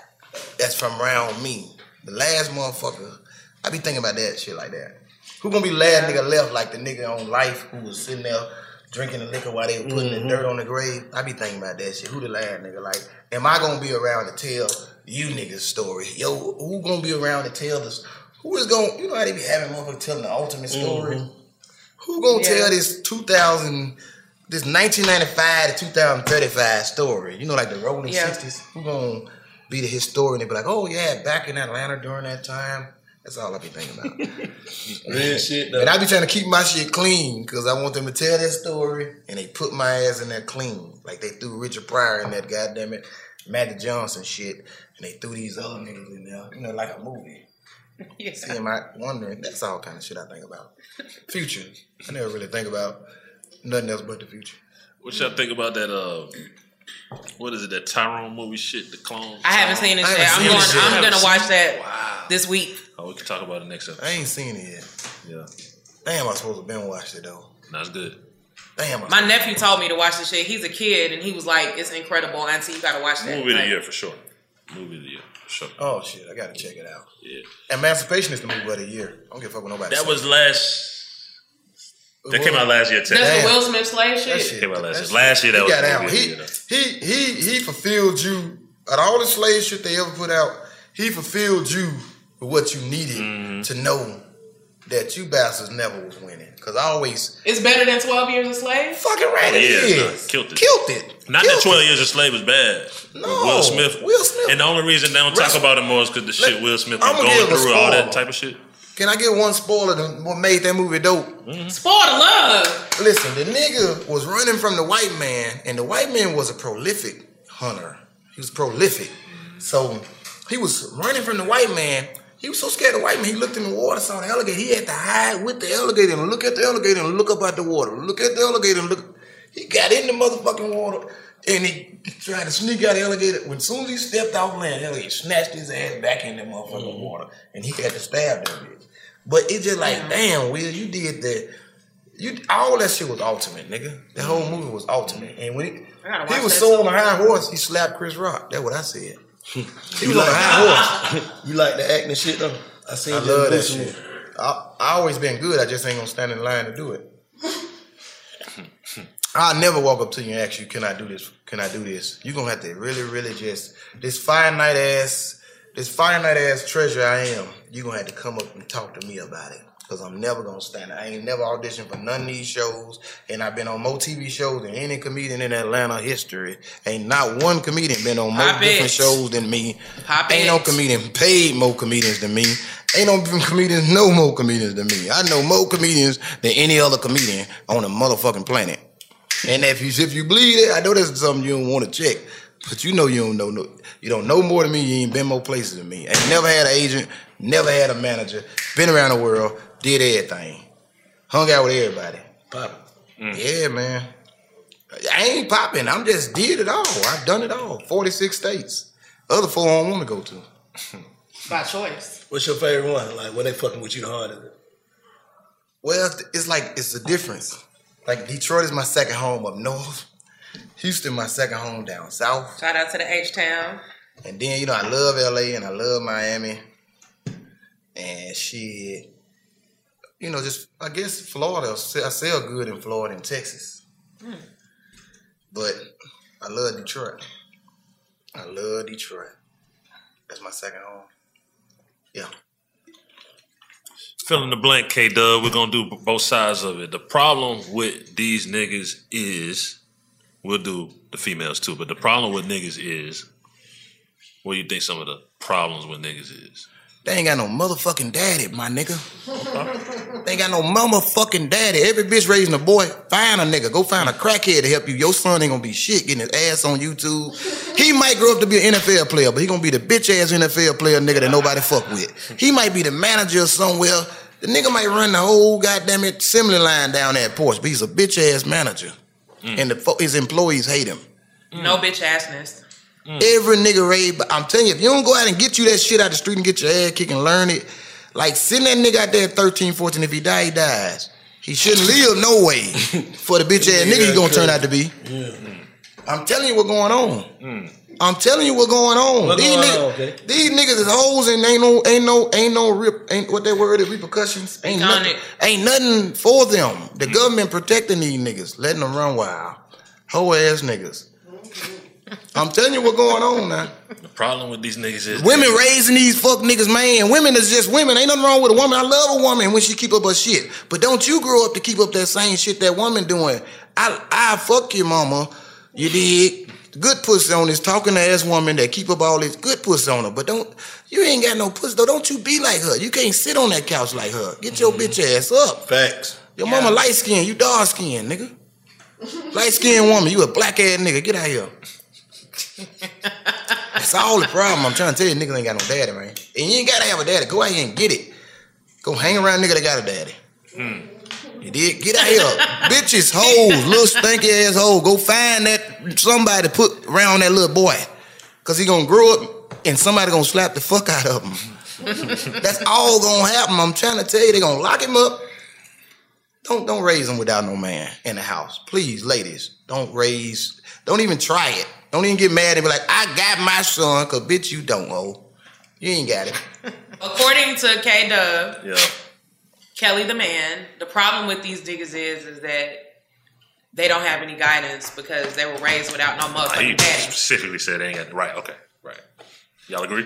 that's from around me. The last motherfucker. I be thinking about that shit like that. Who gonna be the last nigga left like the nigga on life who was sitting there drinking the liquor while they were putting Mhm. the dirt on the grave? I be thinking about that shit. Who the last nigga? Like, am I gonna be around to tell you niggas story? Yo, who gonna be around to tell this? Who is gonna, you know how they be having motherfuckers telling the ultimate story? Mhm. Who gonna Yeah. tell this 2000, this 1995 to 2035 story? You know, like the rolling Yeah. 60s? Who gonna be the historian and be like, oh yeah, back in Atlanta during that time? That's all I be thinking about. Real shit though. And I be trying to keep my shit clean because I want them to tell that story and they put my ass in there clean. Like they threw Richard Pryor in that goddamn it, Magic Johnson shit, and they threw these other niggas in there, you know, like a movie. See, am I wondering? That's all kind of shit I think about. Future. I never really think about nothing else but the future. What y'all think about that? Uh, what is it? That Tyrone movie shit, the clone. I haven't seen it yet. I'm seen going, it. I'm gonna watch it? that this week. Oh, we can talk about it next episode. I ain't seen it yet. Yeah, Damn, I supposed to been watched it though. that's good. Damn, I My nephew told me to watch the shit. He's a kid, and he was like, "It's incredible, Auntie. You gotta watch that." Movie of Like, the year for sure. Movie of the year for sure. Oh shit, I gotta check it out. Yeah, Emancipation is the movie of the year. I don't give a fuck what nobody that say. was last. That came out last year. Too. That's the Will Smith slave That shit. shit. Came out last That year. Last year that he was got the out. movie of the year, though. he he he fulfilled you out of all the slave shit they ever put out. He fulfilled you with what you needed Mm-hmm. to know that you bastards never was winning. Cause I always It's better than Twelve Years a Slave. fucking right it Yeah, is. nah, killed it. Killed it. Not Killed that Twelve Years a Slave was bad. No, Will Smith. Will Smith. And the only reason they don't talk about it more is because the shit Will Smith was I'ma going give a through all that type of shit. Can I get one spoiler to what made that movie dope? Spoil the love. Listen, the nigga was running from the white man, and the white man was a prolific hunter. He was prolific. So he was running from the white man. He was so scared of white man, he looked in the water, saw the alligator. He had to hide with the alligator and look at the alligator and look up at the water. Look at the alligator and look. He got in the motherfucking water and he tried to sneak out the alligator. When soon as he stepped off land, the alligator snatched his ass back in the motherfucking water and he had to stab that bitch. But it's just like, damn, Will, you did that. You all that shit was ultimate, nigga. The whole movie was ultimate. And when he, he was so on a high horse, he slapped Chris Rock. That's what I said. He You was on a like- high horse. You like the acting shit though? I seen I love that shit. I, I always been good. I just ain't gonna stand in line to do it. I'll never walk up to you and ask you, "Can I do this? Can I do this?" You're gonna have to really, really just this finite ass, this finite ass treasure I am. You're gonna have to come up and talk to me about it. Cause I'm never gonna stand. I ain't never auditioned for none of these shows, and I've been on more TV shows than any comedian in Atlanta history. Ain't not one comedian been on more Pop different it. shows than me. Pop ain't it. no comedian paid more comedians than me. Ain't no comedians know more comedians than me. I know more comedians than any other comedian on the motherfucking planet. And if you if you believe it, I know that's something you don't want to check. But you know you don't know no, you don't know more than me. You ain't been more places than me. Ain't never had an agent, never had a manager. Been around the world, did everything, hung out with everybody. Pop. Mm. Yeah, man. I ain't popping. I'm just did it all. I've done it all. Forty six states. Other four I don't want to go to. By choice. What's your favorite one? Like when they fucking with you the hardest? Well, it's like it's a difference. Like Detroit is my second home up north. Houston my second home down south. Shout out to the H Town. And then, you know, I love LA and I love Miami. And shit. You know, just I guess Florida. I sell good in Florida and Texas. Hmm. But I love Detroit. I love Detroit. That's my second home. Yeah. Fill in the blank, K Dubb. We're gonna do both sides of it. The problem with these niggas is we'll do the females too, but the problem with niggas is what do you think some of the problems with niggas is? They ain't got no motherfucking daddy, my nigga. They ain't got no motherfucking daddy. Every bitch raising a boy, find a nigga. Go find a crackhead to help you. Your son ain't gonna be shit getting his ass on YouTube. He might grow up to be an NFL player, but he gonna be the bitch ass NFL player nigga that nobody fuck with. He might be the manager somewhere. The nigga might run the whole goddamn it assembly line down that porch, but he's a bitch ass manager. Mm. And the, fo- his employees hate him. No bitch assness. Mm. Every nigga raised, but I'm telling you, if you don't go out and get you that shit out the street and get your ass kicked and learn it, like send that nigga out there at 13, 14, if he die, he dies. He shouldn't live no way for the bitch ass nigga he gonna turn out to be. I'm telling you what's going on. Mm. I'm telling you what's going on. What's these, going niggas, on, okay? these niggas is hoes and ain't no ain't no ain't no rip ain't what that word is repercussions. Ain't nothing, ain't nothing for them. The mm. government protecting these niggas, letting them run wild. Hoe ass niggas. I'm telling you what's going on now. The problem with these niggas is Women raising these fuck niggas, man. Women is just women. Ain't nothing wrong with a woman. I love a woman when she keep up her shit. But don't you grow up to keep up that same shit that woman doing. I I fuck your mama. You dig? Good pussy on this talking ass woman that keep up all this good pussy on her. But don't you ain't got no pussy though. Don't you be like her. You can't sit on that couch like her. Get your bitch ass up. Facts. Your mama light skin, you dark skin, nigga. Light skinned woman, you a black ass nigga. Get out here. That's all the problem. I'm trying to tell you, niggas ain't got no daddy, man. And you ain't gotta have a daddy. Go out here and get it. Go hang around nigga that got a daddy. Hmm. You did? Get out here. Bitches, hoes, little stinky ass hoe. Go find that somebody to put around that little boy. Cause he gonna grow up and somebody gonna slap the fuck out of him. That's all gonna happen. I'm trying to tell you, they gonna lock him up. Don't don't raise him without no man in the house. Please, ladies, don't raise, don't even try it. Don't even get mad and be like, I got my son, cause bitch, you don't, oh. You ain't got it. According to K Dubb, Yeah. Kelly the man, the problem with these niggas is is that they don't have any guidance because they were raised without no He motherfucking daddy. specifically said they ain't got right. Okay, right. Y'all agree?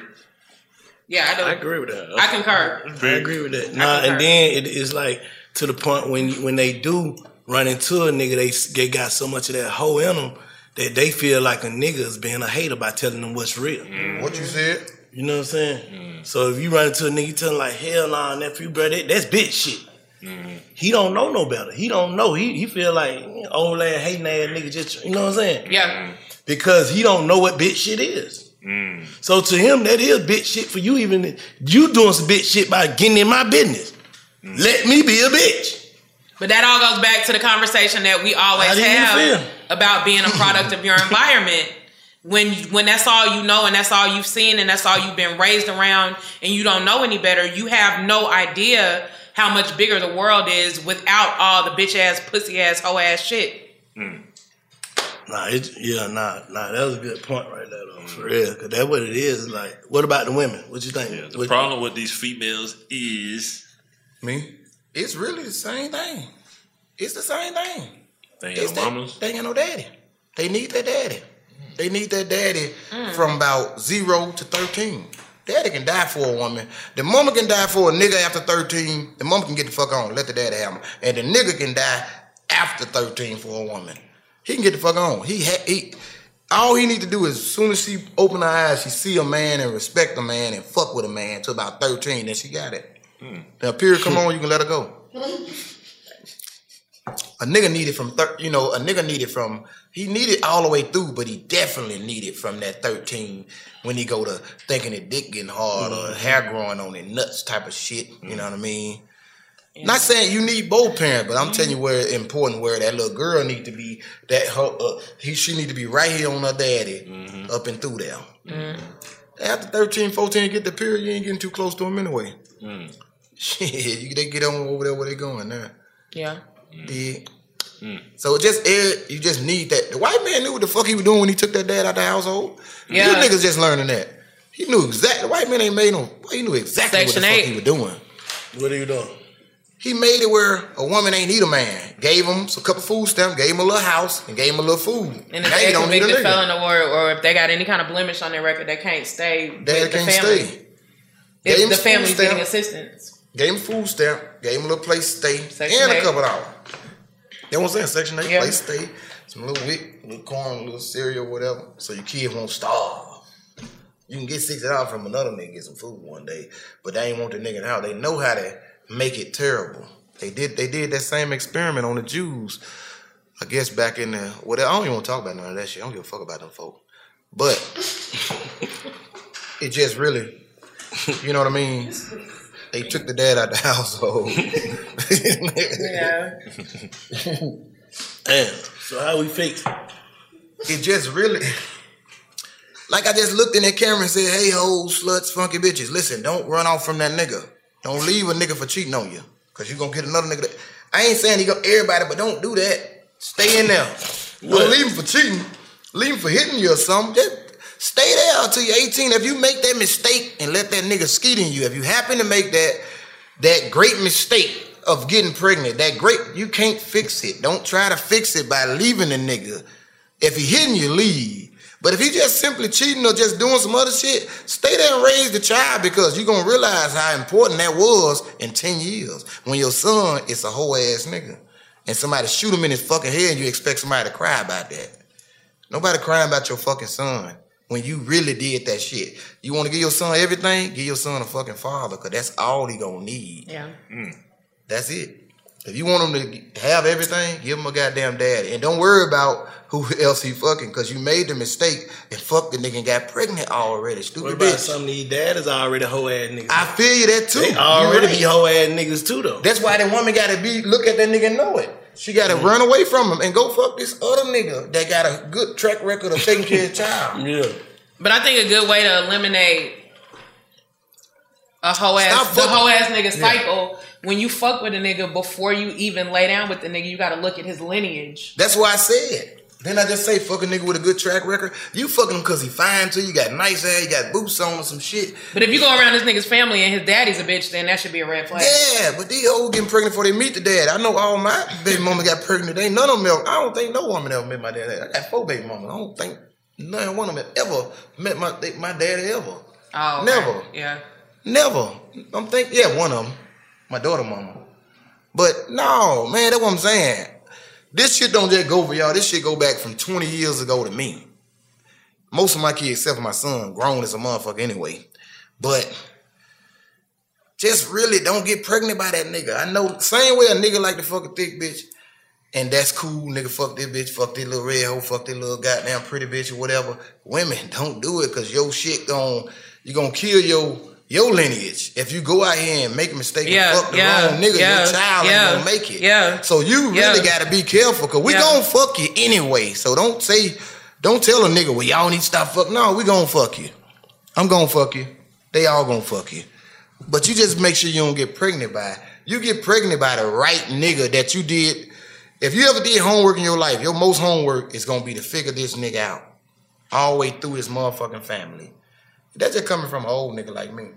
Yeah, I do. I agree with that. I concur. I agree with that. Nah, and then it is like to the point when when they do run into a nigga, they they got so much of that hoe in them that they feel like a nigga is being a hater by telling them what's real. Mm-hmm. What you said? You know what I'm saying? Mm-hmm. So if you run into a nigga, you tell him like, hell nah, nephew, bro, that, that's bitch shit. Mm-hmm. He don't know no better. He don't know. He he feel like old ass hating ass nigga just you know what I'm saying? Yeah. Because he don't know what bitch shit is. So to him, that is bitch shit for you. Even you doing some bitch shit by getting in my business. Let me be a bitch. But that all goes back to the conversation that we always How do you have about being a product of your environment. When when that's all you know and that's all you've seen and that's all you've been raised around and you don't know any better, you have no idea how much bigger the world is without all the bitch ass, pussy ass, hoe ass shit. Hmm. Nah, it, yeah, nah, nah. That was a good point right there, though, for hmm. real. Cause that's what it is. Like, what about the women? What you think? The problem with these females is Me? It's really the same thing. It's the same thing. they It's ain't no that- mamas. They ain't no daddy. They need their daddy. They need their daddy mm. from about zero to 13. Daddy can die for a woman. The mama can die for a nigga after 13. The mama can get the fuck on. Let the daddy have him. And the nigga can die after 13 for a woman. He can get the fuck on. He ha- he all he need to do is as soon as she open her eyes, she see a man and respect a man and fuck with a man to about 13, then she got it. Now period come on, you can let her go. A nigga needed from thir- you know, a nigga needed from he needed all the way through, but he definitely needed from that 13 when he go to thinking his dick getting hard or mm-hmm. hair growing on it, nuts type of shit. You know what I mean? Not saying you need both parents, but I'm mm-hmm. telling you where it's important where that little girl need to be that her uh, he she need to be right here on her daddy mm-hmm. up and through there. After 13, 14, you get the period, you ain't getting too close to him anyway. Mm. Shit, you, they get on over there where they going now. Yeah. Yeah. Mm. So just it, you just need that. The white man knew what the fuck he was doing when he took that dad out of the household. Yeah. You niggas just learning that. He knew exactly. The white man ain't made no. He knew exactly Section what the eight. fuck he was doing. What are you doing? He made it where a woman ain't need a man. Gave him a couple food stamps, gave him a little house, and gave him a little food. And if now they don't need a convicted nigga. felon or or if they got any kind of blemish on their record, they can't stay Dad with the can't family. stay. Gave If him the food family's stamp. getting assistance. Gave him food stamp, gave him a little place to stay, Section and eight. a couple dollars. You know what I'm saying? Section 8, Yeah. place to stay, some little WIC, little corn, little cereal, whatever. So your kid won't starve. You can get sixty dollars from another nigga, get some food one day, but they ain't want the nigga in the. They know how to make it terrible. They did they did that same experiment on the Jews. I guess back in the well, I don't even want to talk about none of that shit. I don't give a fuck about them folk. But it just really, you know what I mean? They took the dad out the household. Damn. So how we fix it? It just really, like I just looked in that camera and said, "Hey, hoes, sluts, funky bitches, listen, don't run off from that nigga. Don't leave a nigga for cheating on you, cause you gonna get another nigga." That, I ain't saying he go everybody, but don't do that. Stay in there. Don't leave him for cheating. Leave him for hitting you or something. Just stay there until you're 18. If you make that mistake and let that nigga skeet in you, if you happen to make that that great mistake of getting pregnant, that great, you can't fix it. Don't try to fix it by leaving the nigga. If he hitting you, leave. But if he just simply cheating or just doing some other shit, stay there and raise the child because you're gonna realize how important that was in 10 years. When your son is a whole ass nigga. And somebody shoot him in his fucking head and you expect somebody to cry about that. Nobody crying about your fucking son when you really did that shit. You wanna give your son everything? Give your son a fucking father, cause that's all he gonna need. Yeah. Mm. That's it. If you want him to have everything, give him a goddamn daddy. And don't worry about who else he fucking, cause you made the mistake and fucked the nigga and got pregnant already. What Stupid about bitch. some of these daddies already hoe ass niggas? I feel you that too. They already right. be hoe ass niggas too though. That's why that woman gotta be look at that nigga and know it. She gotta run away from him and go fuck this other nigga that got a good track record of taking care of child. Yeah. But I think a good way to eliminate a whole ass Stop the fucking- whole ass nigga Yeah. cycle when you fuck with a nigga before you even lay down with the nigga, you gotta look at his lineage. That's why I said. Then I just say fuck a nigga with a good track record. You fucking him cause he fine too. You got nice hair. You got boots on or some shit. But if you go around this nigga's family and his daddy's a bitch, then that should be a red flag. Yeah, but these old getting pregnant before they meet the dad. I know all my baby mama got pregnant. Ain't none of them. Ever, I don't think no woman ever met my dad. I got four baby mamas. I don't think none one of them ever met my my daddy ever. Oh. Never. Yeah. Never. I'm thinking, yeah, one of them, my daughter mama. But no, man, that's what I'm saying. This shit don't just go for y'all. This shit go back from 20 years ago to me. Most of my kids, except for my son, grown as a motherfucker anyway. But just really don't get pregnant by that nigga. I know same way a nigga like to fuck a thick bitch. And that's cool, nigga. Fuck this bitch, fuck this little red hoe, fuck this little goddamn pretty bitch or whatever. Women don't do it because your shit gon' you gonna kill your your lineage. If you go out here and make a mistake Yeah, and fuck the yeah, wrong nigga, yeah, your child yeah, ain't gonna make it. yeah, So you really gotta be careful because we gonna fuck you anyway. So don't say, don't tell a nigga, well, y'all need to stop fuck. No, we gonna fuck you. I'm gonna fuck you. They all gonna fuck you. But you just make sure you don't get pregnant by. You get pregnant by the right nigga that you did. If you ever did homework in your life, your most homework is gonna be to figure this nigga out all the way through his motherfucking family. That's just coming from an old nigga like me.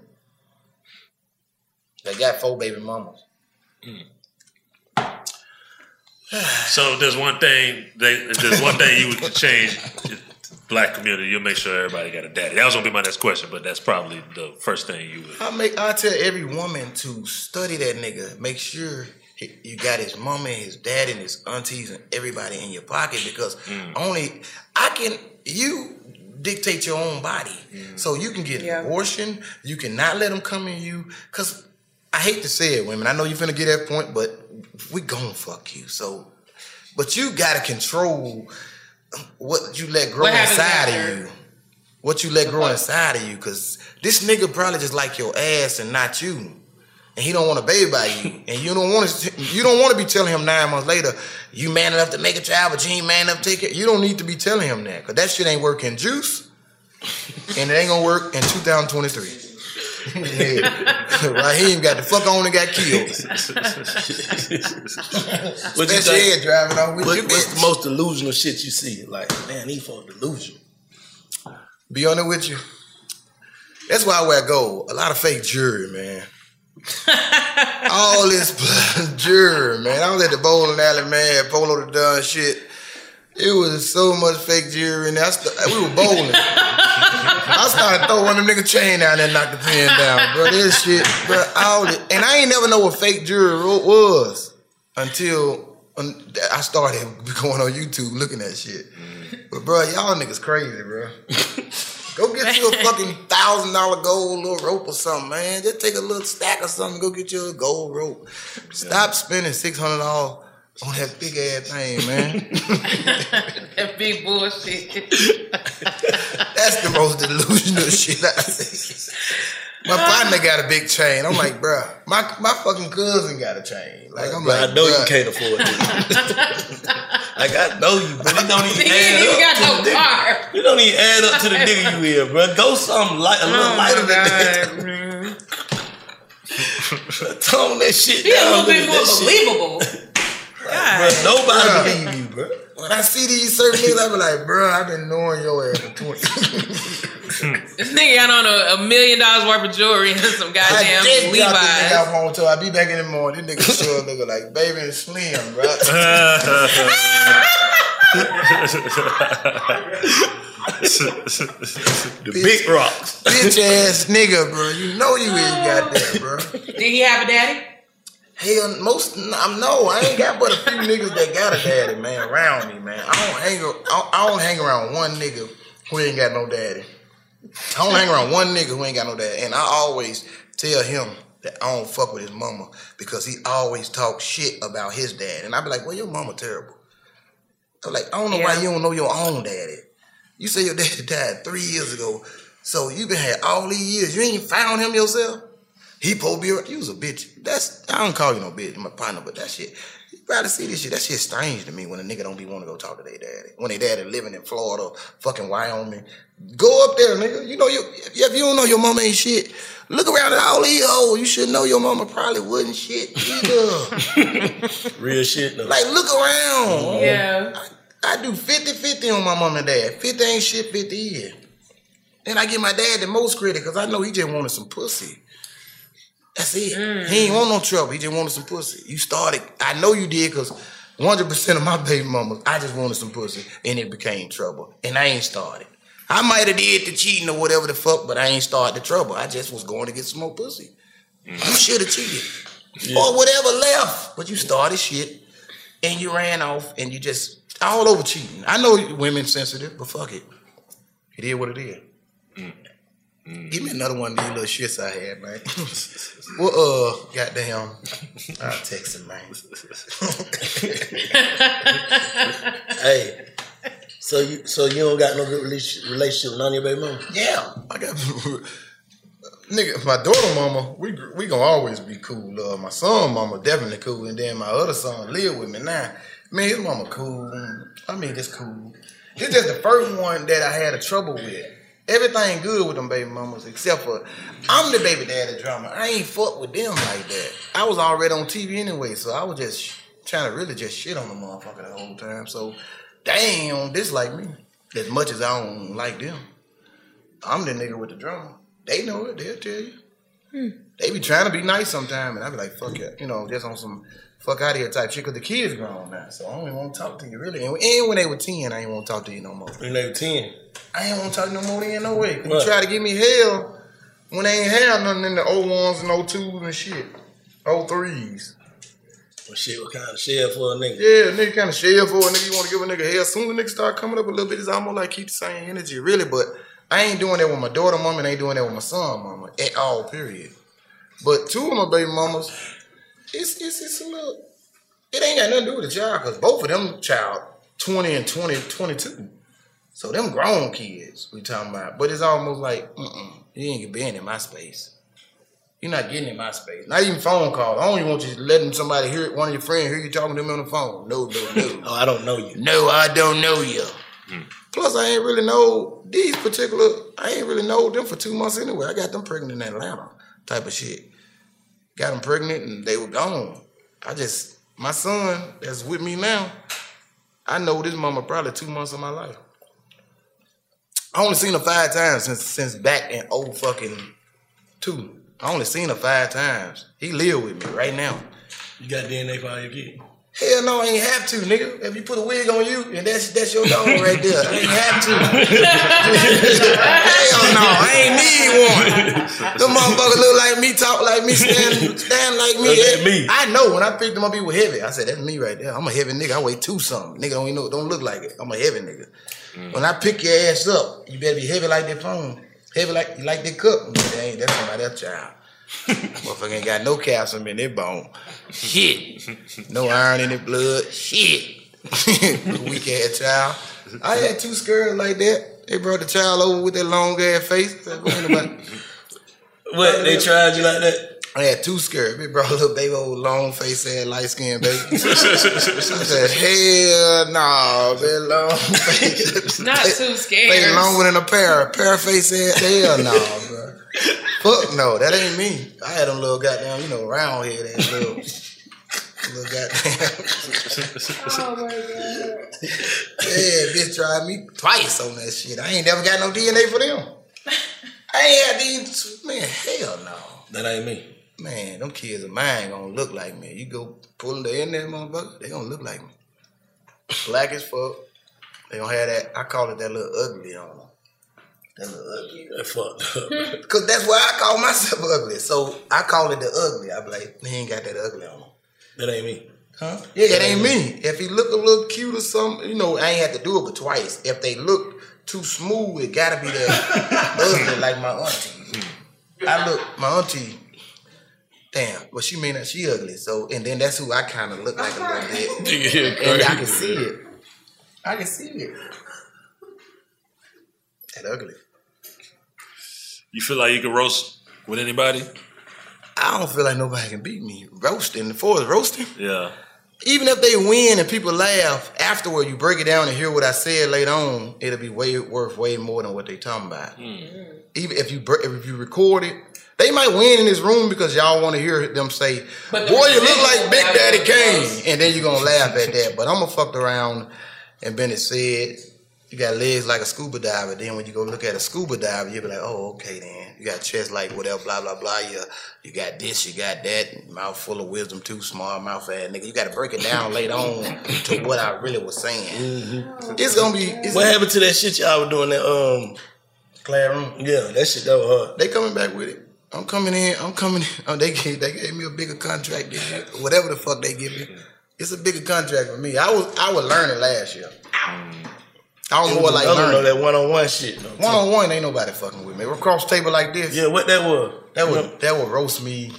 That got four baby mamas. So there's one thing they there's one thing you would change black community, you'll make sure everybody got a daddy. That was gonna be my next question, but that's probably the first thing you would. I make I tell every woman to study that nigga. Make sure you got his mama and his dad and his aunties and everybody in your pocket because Mm. only I can you dictate your own body. Mm. So you can get an abortion. You cannot let them come in you because I hate to say it, women. I know you're finna get that point, but we gon' fuck you. So, but you gotta control what you let grow What inside of you. What you let grow inside of you, because this nigga probably just like your ass and not you, and he don't want to baby by you, and you don't want to. You don't want to be telling him nine months later, you man enough to make a child, but you ain't man enough to take it. You don't need to be telling him that, because that shit ain't working juice, and it ain't gonna work in 2023. yeah. ain't got the fuck on and got killed. What you think- driving on with what- your What's bitch. the most delusional shit you see? Like, man, he for delusional. Be on it with you. That's why I wear gold. A lot of fake jewelry, man. All this jewelry, man. I was at the bowling alley, man. Polo the done shit. It was so much fake jewelry, and I st- we were bowling. I started throwing one of them nigga chain down there and knocked the pin down, bro. This shit, bro. All it, and I ain't never know what fake jewelry was until I started going on YouTube looking at shit. But bro, y'all niggas crazy, bro. Go get you a fucking thousand dollar gold little rope or something, man. Just take a little stack or something. Go get you a gold rope. Stop spending six hundred dollars on that big ass thing, man. that big bullshit. That's the most delusional shit I see. My partner got a big chain. I'm like, bruh, my my fucking cousin got a chain. Like, I'm But like, I know you can't afford it. like I know you, but it don't even He add ain't up. got to no the nigga. car. You don't even add up to the nigga you is, bro. Go something light, a little Oh lighter my than that. Tone that shit Be a down. little bit more at that shit. believable. Bro, nobody Bruh. believe you, bro. When I see these certain niggas, I be like, bruh, I've been knowing your ass for 20 This nigga got on a, a million dollars worth of jewelry and some goddamn I just dropped this nigga Levi's. out home till I be back in the morning. This nigga sure nigga like baby and slim, bro. the big rocks. Bitch ass nigga, bro. You know you ain't got that, bro. Did he have a daddy? Hell, most I'm no, I ain't got but a few niggas that got a daddy, man, around me, man. I don't hang, I I don't hang around one nigga who ain't got no daddy. I don't hang around one nigga who ain't got no daddy, and I always tell him that I don't fuck with his mama because he always talks shit about his dad, and I be like, well, your mama terrible. I'm like, I don't know why you don't know your own daddy. You say your daddy died three years ago, so you been had all these years. You ain't found him yourself. He pulled to be. You was a bitch. That's I don't call you no bitch, my partner, but that shit. You gotta see this shit. That shit strange to me when a nigga don't be want to go talk to their daddy. When their daddy living in Florida, fucking Wyoming. Go up there, nigga. You know you if you don't know your mama ain't shit. Look around at all these hoes. You should know your mama probably wasn't shit either. Real shit though. like look around. Yeah. I, I do 50-50 on my mom and dad. 50 ain't shit, 50 is. And I give my dad the most credit because I know he just wanted some pussy. That's it. Mm. He ain't want no trouble. He just wanted some pussy. You started. I know you did because 100% of my baby mamas, I just wanted some pussy and it became trouble. And I ain't started. I might have did the cheating or whatever the fuck, but I ain't started the trouble. I just was going to get some more pussy. Mm. You should have cheated. Or whatever left. But you started shit and you ran off and you just all over cheating. I know women sensitive, but fuck it. It is what it is. Mm. Give me another one of these little shits I had, man. well, uh, goddamn, I'll text him, man. hey, so you so you don't got no good relationship, with none of your baby mama? Yeah, I got nigga. My daughter, mama, we we gonna always be cool. Uh, my son, mama, definitely cool, and then my other son live with me now. Man, his mama cool. I mean, it's cool. It's just the first one that I had a trouble with. Everything good with them baby mamas, except for I'm the baby daddy drama. I ain't fuck with them like that. I was already on TV anyway, so I was just trying to really just shit on the motherfucker the whole time. So they ain't don't dislike me as much as I don't like them. I'm the nigga with the drama. They know it. They'll tell you. Hmm. They be trying to be nice sometime, and I be like, fuck it, you know, just on some fuck out of here type shit. Cause the kids grown now, so I don't even want to talk to you really. And and when they were ten, I ain't want to talk to you no more. When they were ten, I ain't want to talk no more. Then no way. You try to give me hell when they ain't have nothing in the O ones and O twos and shit, O threes. well, shit, what kind of shell for a nigga? Yeah, nigga kind of shell for a nigga. You want to give a nigga hell. Soon as the nigga start coming up a little bit, it's almost like keep the same energy, really. But I ain't doing that with my daughter mama and I ain't doing that with my son mama at all, period. But two of my baby mamas, it's it's it's a little. It ain't got nothing to do with the child because both of them child 20 and 20, 22. So them grown kids we talking about. But it's almost like, mm-mm, you ain't being in my space. You're not getting in my space. Not even phone calls. I don't even want you letting somebody hear it, one of your friends hear you talking to them on the phone. No, no, no. oh, I don't know you. No, I don't know you. Hmm. Plus, I ain't really know these particular. I ain't really know them for two months anyway. I got them pregnant in Atlanta, type of shit. Got them pregnant and they were gone. I just my son that's with me now. I know this mama probably two months of my life. I only seen her five times since since back in old fucking two. I only seen her five times. He live with me right now. You got DNA for all your kids? Hell no, I ain't have to, nigga. If you put a wig on you, and that's that's your dog right there. I ain't have to. Hell no, I ain't need one. Them motherfuckers look like me, talk like me, stand stand like me. At me. I know when I picked them up, he was heavy. I said, that's me right there. I'm a heavy nigga. I weigh two something. Nigga don't even know, don't look like it. I'm a heavy nigga. Mm. When I pick your ass up, you better be heavy like that phone. Heavy like you like that cup. That ain't that's somebody else child. Motherfucker ain't got no calcium in their bone. Shit. No iron in their blood. Shit. Weak ass child. I had two skirts like that. They brought the child over with that long ass face. I "What What? They tried you like that? I had two skirts. They brought a little baby old long face ass light skinned baby. I said, hell no, man, long face. Not too They scared. longer than a pair. A pair face ass. Hell no, bro. Fuck no, that ain't me. I had them little goddamn, you know, round head ass little, little goddamn. Oh my god. Yeah, bitch tried me twice on that shit. I ain't never got no DNA for them. I ain't had these, man, hell no. That ain't me. Man, them kids of mine gonna look like me. You go pull them in there, motherfucker, they gonna look like me. Black as fuck. They gonna have that, I call it that little ugly on them. That little ugly. That fucked up. Cause that's why I call myself ugly. So I call it the ugly. I be like, he ain't got that ugly on him. That ain't me. Huh? Yeah, it ain't me. If he look a little cute or something, you know, I ain't have to do it but twice. If they look too smooth, it gotta be that ugly like my auntie. I look, my auntie, damn, well she mean that she ugly. So and then that's who I kind of look like a little bit. Yeah, and I can see it. I can see it. That ugly. You feel like you can roast with anybody? I don't feel like nobody can beat me. Roasting, the fourth roasting. Yeah. Even if they win and people laugh, afterward you break it down and hear what I said later on, it'll be way worth way more than what they talking about. Hmm. Even if you if you record it, they might win in this room because y'all want to hear them say, the "Boy, you look like Big Daddy Kane," and then you're gonna laugh at that. But I'm gonna fucked around and Bennett said, "You got legs like a scuba diver." Then when you go look at a scuba diver, you'll be like, "Oh, okay, then." You got chest like whatever, blah blah blah. You you got this, you got that. Mouth full of wisdom, too small mouth ass nigga. You got to break it down later on to what I really was saying. It's gonna be. It's What happened to that shit y'all were doing that um Classroom? Yeah, that shit that was hard. They coming back with it. I'm coming in. I'm coming. In. Oh, they gave they gave me a bigger contract. This year. Whatever the fuck they give me, it's a bigger contract for me. I was I was learning last year. I don't It more was like another learning. know that one on one shit. though, too. One on one ain't nobody fucking with me. We're across table like this. Yeah, what that was? That would that would roast me.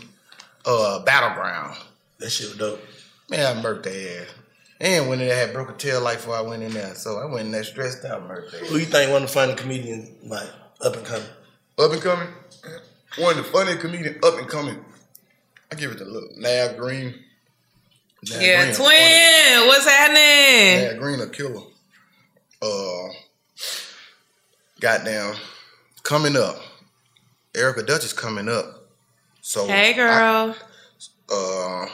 Uh, battleground. That shit was dope. Man, I murked their ass. And when in there, had broke a tail light before I went in there. So I went in there stressed out, murked their ass. Who you think one of the funny comedians like up and coming? Up and coming. One of the funniest comedian up and coming. I give it to look. Nav Green. Nav Yeah, Green, twin. What's happening? Nav Green a killer. Uh goddamn coming up. Erica Dutch is coming up. So Hey, girl. uh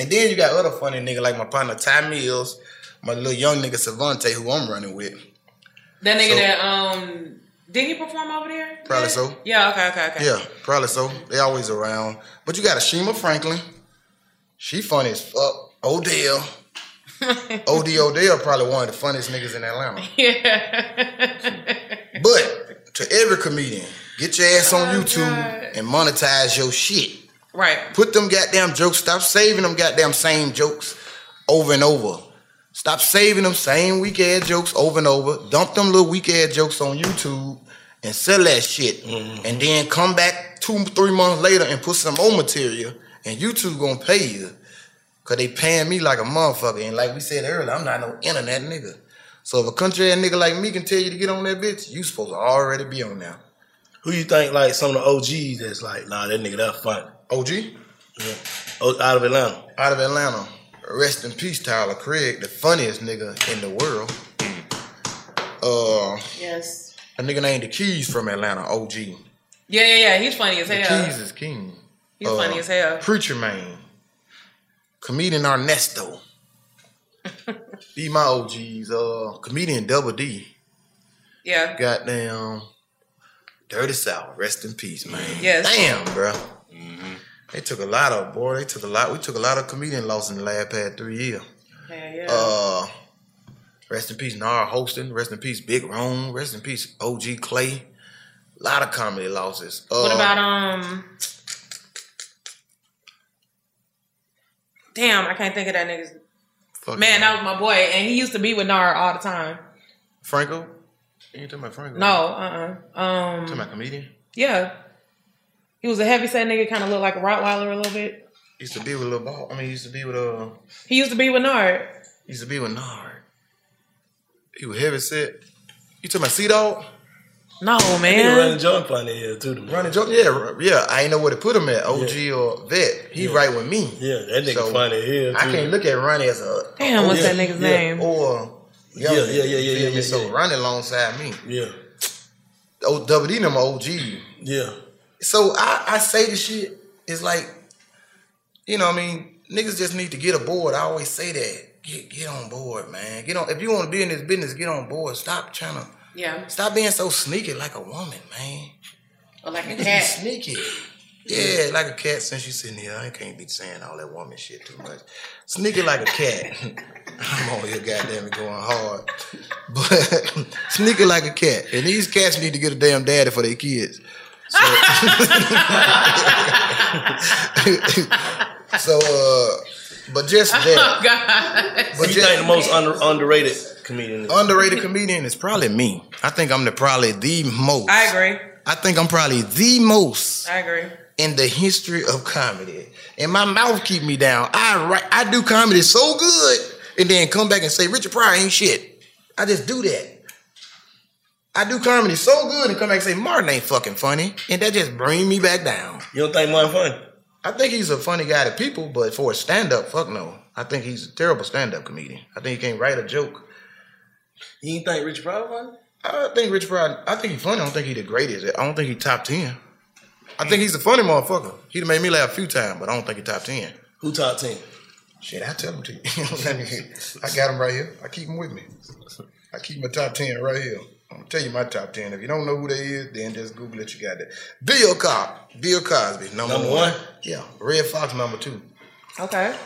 and then you got other funny nigga like my partner Ty Mills, my little young nigga Savante who I'm running with. that nigga so- that um Did he perform over there? Probably so. Yeah. Okay. Okay. Okay. Yeah, probably so. They always around. But you got Ashima Franklin. She funny as fuck. Odell. OD Odell probably one of the funniest niggas in Atlanta. Yeah. But to every comedian, get your ass on oh, YouTube and monetize your shit. Right. Put them goddamn jokes. Stop saving them goddamn same jokes over and over. Stop saving them same weak ass jokes over and over. Dump them little weak ass jokes on YouTube and sell that shit. Mm-hmm. And then come back two, three months later and put some more material. And YouTube gonna pay you. Cause they paying me like a motherfucker. And like we said earlier, I'm not no internet nigga. So if a country ass nigga like me can tell you to get on that bitch, you supposed to already be on there. Who you think like some of the OGs that's like, nah, that nigga that funny. OG? Yeah. Out of Atlanta. Out of Atlanta. Rest in peace, Tyler Craig, the funniest nigga in the world. Uh, Yes. a nigga named the Keys from Atlanta, OG. Yeah. Yeah. Yeah. He's funny as The hell. Keys is king. He's Uh, funny as hell. Preacher man. Comedian Ernesto. These my OGs. Uh, comedian Double D. Yeah. Goddamn. Dirty South. Rest in peace, man. Yes. Damn, bro. They took a lot of boy. They took a lot. We took a lot of comedian losses in the last past three years. Yeah. Yeah. Uh, rest in peace, Nara Hostin. Rest in peace, Big Rome. Rest in peace, OG Clay. A lot of comedy losses. Uh, what about um? Damn, I can't think of that nigga's. Fuck Man, that was my boy, and he used to be with Nar all the time. Franco? You ain't talking about Franco? No, uh, uh Um, Talking about comedian? yeah, he was a heavy set nigga, kind of looked like a Rottweiler a little bit. Used to be with Lil Ball. I mean, he used to be with uh. He used to be with Nard. he Used to be with Nard. He was heavy set. You talking about C Dog? No, man. nigga running joint funny here too. to. Running joke? Yeah, yeah. I ain't know where to put him at. OG or Vet. He right with me. Yeah, that nigga funny here Too. I can't look at Ronnie as a Damn, what's yeah, that nigga's yeah, name? Or Yeah, yeah, yeah, yeah, You yeah, yeah, So yeah. Ronnie alongside me. Yeah. Oh, Double D them OG. Yeah. So I, I say the shit. It's like, you know, what I mean, niggas just need to get aboard. I always say that. Get get on board, man. Get on. If you want to be in this business, get on board. Stop trying to. Yeah. Stop being so sneaky like a woman, man. Or like a Niggas be cat. sneaky. Yeah, like a cat. Since you sitting here, I can't be saying all that woman shit too much. Sneaky like a cat. I'm over here, goddamn it, going hard. But sneaky like a cat. And these cats need to get a damn daddy for their kids. So, so uh, but just Oh that. God. But you just- think the most under, underrated comedian? Is? underrated comedian is probably me. I think I'm the probably the most. I agree. I think I'm probably the most I agree. in the history of comedy. And my mouth keep me down. I write, I do comedy so good, and then come back and say Richard Pryor ain't shit. I just do that. I do comedy so good and come back and say Martin ain't fucking funny, and that just bring me back down. You don't think Martin funny? I think he's a funny guy to people, but for a stand up, fuck no. I think he's a terrible stand up comedian. I think he can't write a joke. You ain't think Richard Pryor funny? I think Rich Pryor. I think he's funny. I don't think he the greatest. I don't think he top ten. I think he's a funny motherfucker. He done made me laugh a few times, but I don't think he top ten. Who top ten? Shit, I tell him to you. I got him right here. I keep him with me. I keep my top ten right here. I'm gonna tell you my top ten. If you don't know who they is, then just Google it. You got that. Bill Cosby. Bill Cosby, number, Number one. one? Yeah. Redd Foxx, number two. Okay.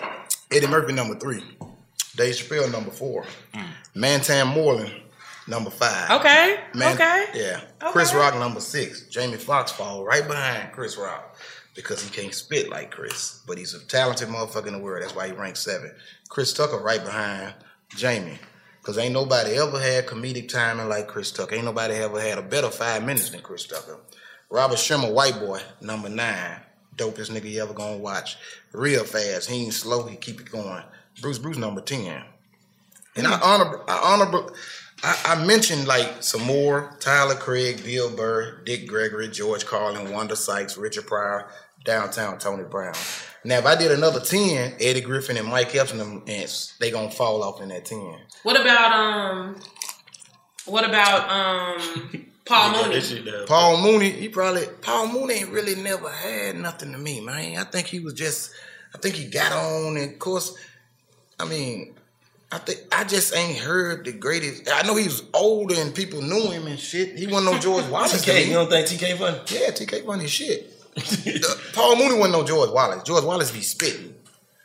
Eddie Murphy, number three. Dave Chappelle, number four. Mm. Mantan Moreland, number five. Okay. Man- okay. Yeah. Okay. Chris Rock number six. Jamie Foxx fall right behind Chris Rock because he can't spit like Chris, but he's a talented motherfucker in the world. That's why he ranks seven. Chris Tucker right behind Jamie. Cause ain't nobody ever had comedic timing like Chris Tucker. Ain't nobody ever had a better five minutes than Chris Tucker. Robert Schimmel, white boy, number nine. Dopest nigga you ever gonna watch. Real fast. He ain't slow. He keep it going. Bruce Bruce number ten. And I honor, I honor, I, I mentioned like some more: Tyler Craig, Bill Burr, Dick Gregory, George Carlin, Wanda Sykes, Richard Pryor, Downtown Tony Brown. Now, if I did another ten, Eddie Griffin and Mike Epps, and them, they gonna fall off in that ten. What about um? What about um? Paul Mooney. Paul Mooney, he probably Paul Mooney ain't really never had nothing to me, man. I think he was just, I think he got on, and of course, I mean, I think I just ain't heard the greatest. I know he was older and people knew him and shit. He wasn't no George Wallace. TK, you don't think TK funny? Yeah, TK funny shit. Uh, Paul Mooney wasn't no George Wallace. George Wallace be spitting.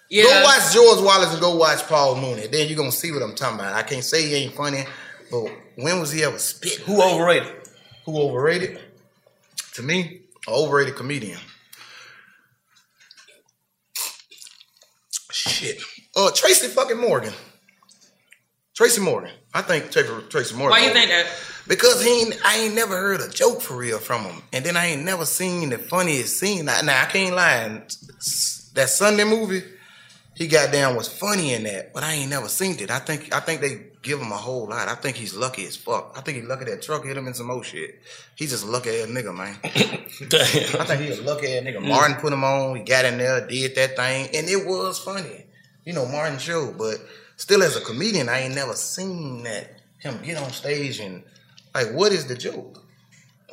Yeah. Go watch George Wallace and go watch Paul Mooney. Then you're gonna see what I'm talking about. I can't say he ain't funny, but when was he ever spit? Who overrated? Who overrated? To me, an overrated comedian. Shit. Uh, Tracy fucking Morgan. Tracy Morgan. I think Tracy, Tracy Morgan. Why you think that? Because he ain't, I ain't never heard a joke for real from him. And then I ain't never seen the funniest scene. Now, now I can't lie. That Sunday movie, he got down was funny in that, but I ain't never seen it. I think I think they give him a whole lot. I think he's lucky as fuck. I think he's lucky that truck hit him in some more shit. He's just a lucky ass nigga, man. I think he's a lucky ass nigga. Mm. Martin put him on. He got in there, did that thing, and it was funny. You know, Martin show, but still as a comedian, I ain't never seen that him get on stage and like, what is the joke?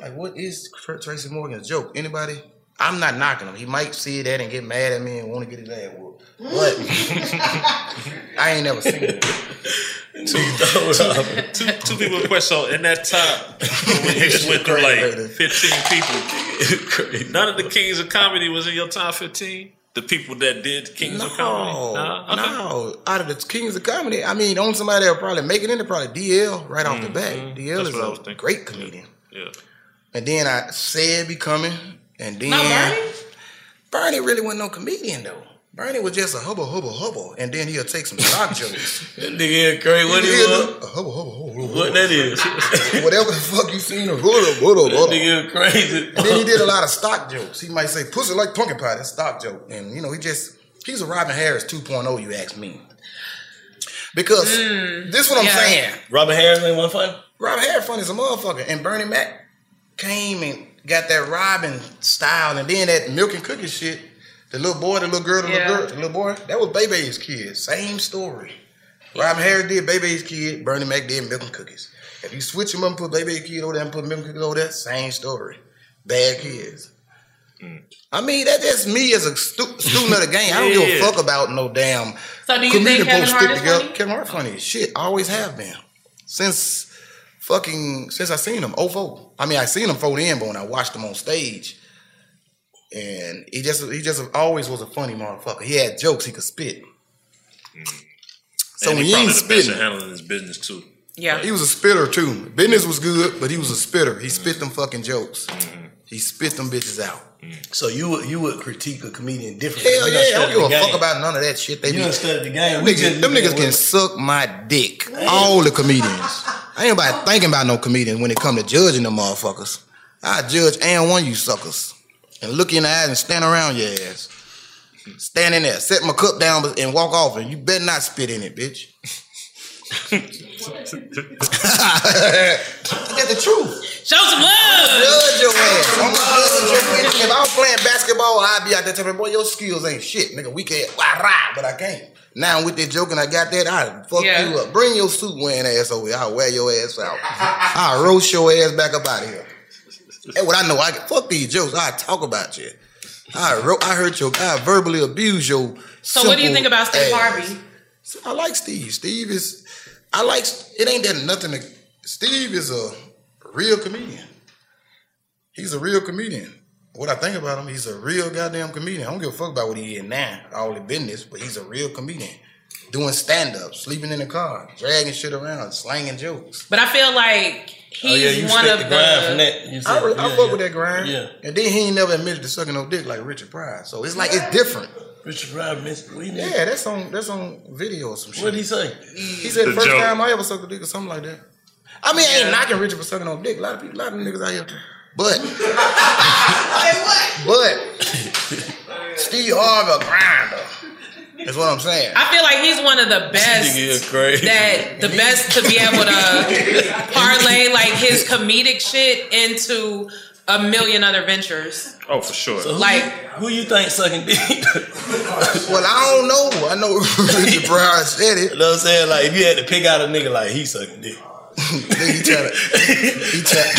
Like, what is Tracy Morgan's joke? Anybody? I'm not knocking him. He might see that and get mad at me and want to get his ass whooped. But I ain't never seen it. two, two, two people in question. So in that top, when you just went through like 15 people, none of the kings of comedy was in your top 15? The people that did Kings of Comedy? No, Okay. no. Out of the kings of comedy, I mean, on somebody that'll probably make it in there, probably DL right off the bat. DL Mm-hmm. That's is what I was a thinking. great comedian. Yeah. And then I said becoming, and then Not Bernie? Bernie really wasn't no comedian though. Bernie was just a hubble, hubble, hubble, and then he'll take some stock jokes. That nigga crazy. What he Yeah, was? A hubble, hubble, hubble, What that is? Whatever the fuck you seen him, hubble, hubble, That hubble. nigga crazy. And then he did a lot of stock jokes. He might say pussy like pumpkin pie, that's stock joke. And you know, he just he's a Robin Harris 2.0, you ask me. Because mm. this what I'm yeah. saying. Robin Harris ain't one funny. Robin Harris funny as a motherfucker. And Bernie Mac came and got that Robin style and then that milk and cookie shit. The little boy, the little girl, the Yeah. little girl, the little boy, that was Bebe's kid. Same story. Robin Harris did Bebe's kid, Bernie Mac did milk and cookies. If you switch them up and put Bebe's kid over there and put milk and cookies over there, same story. Bad mm. kids. Mm. I mean, that, that's me as a stu- student of the game. I don't give a fuck about no damn So do you comedian think Kevin to Hart stick is together. funny? Kevin Hart funny shit. Always have been. Since fucking since I seen him, 04. I mean I seen him fold in, but when I watched him on stage, and he just he just always was a funny motherfucker. He had jokes he could spit. So and when he you probably ain't the spitting, handling his business too. Yeah. he was a spitter too. Business was good, but he was a spitter. He mm-hmm. spit them fucking jokes. Mm-hmm. He spit them bitches out. Mm-hmm. So you would you would critique a comedian differently? Hell You yeah, I don't give a the fuck about none of that shit. They You be, done studied the game. Them We niggas, just them niggas can what- suck my dick. All the comedians. I ain't nobody thinking about no comedian when it come to judging them motherfuckers. I judge and one of you suckers. And look in the eyes and stand around your ass. Stand in there, set my cup down and walk off, and you better not spit in it, bitch. That's the truth. Show some love. Judge your ass. I'm judge your ass. If I was playing basketball, I'd be out there telling boy, your skills ain't shit, nigga. We can't, but I can't. Now with that joke and I got that, I fuck Yeah. you up. Bring your suit wearing ass over here. I'll wear your ass out. I'll roast your ass back up out of here. That's what I know. I can fuck these jokes. I talk about you. I wrote, I heard your, I verbally abuse your. So what do you think about Steve ass. Harvey? I like Steve. Steve is, I like. It ain't that nothing. To, Steve is a real comedian. He's a real comedian. What I think about him, he's a real goddamn comedian. I don't give a fuck about what he is now, all the business, but he's a real comedian. Doing stand up, sleeping in the car, dragging shit around, slanging jokes. But I feel like he's Oh yeah, you one of the grind from that. You I, said- re- I yeah, fuck yeah. with that grind. Yeah. And then he ain't never admitted to sucking no dick like Richard Pryor. So it's like it's different. Richard Pryor missed. What he mean? Yeah, that's on that's on video or some shit. What'd he say? He said the, The first joke. time I ever sucked a dick or something like that. I mean, I ain't knocking Richard for sucking on dick. A lot of people, a lot of niggas out here. But, but Steve Harvey grinder. That's what I'm saying. I feel like he's one of the best Nigga is crazy. that the best to be able to parlay like his comedic shit into a million other ventures. Oh, for sure. So who Like- you, who you think sucking dick? Well, I don't know. I know Richard Pryor said it. You know what I'm saying? Like if you had to pick out a nigga like he sucking dick. Then he trying to, he trying.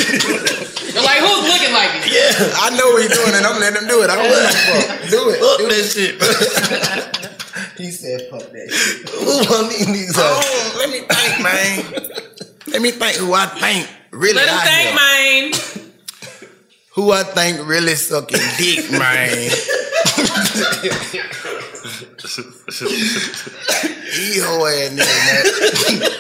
They're like, who's looking like me? Yeah. I know what he's doing, and I'm letting him do it. I don't give a fuck. Do it. Fuck Do that it. shit. Bro. he said, "Fuck that shit." Who want these niggas? Oh, let me think, man. let me think who I think really. Let him out think, man. Who I think really sucking dick, man. He hoe ass nigga, man.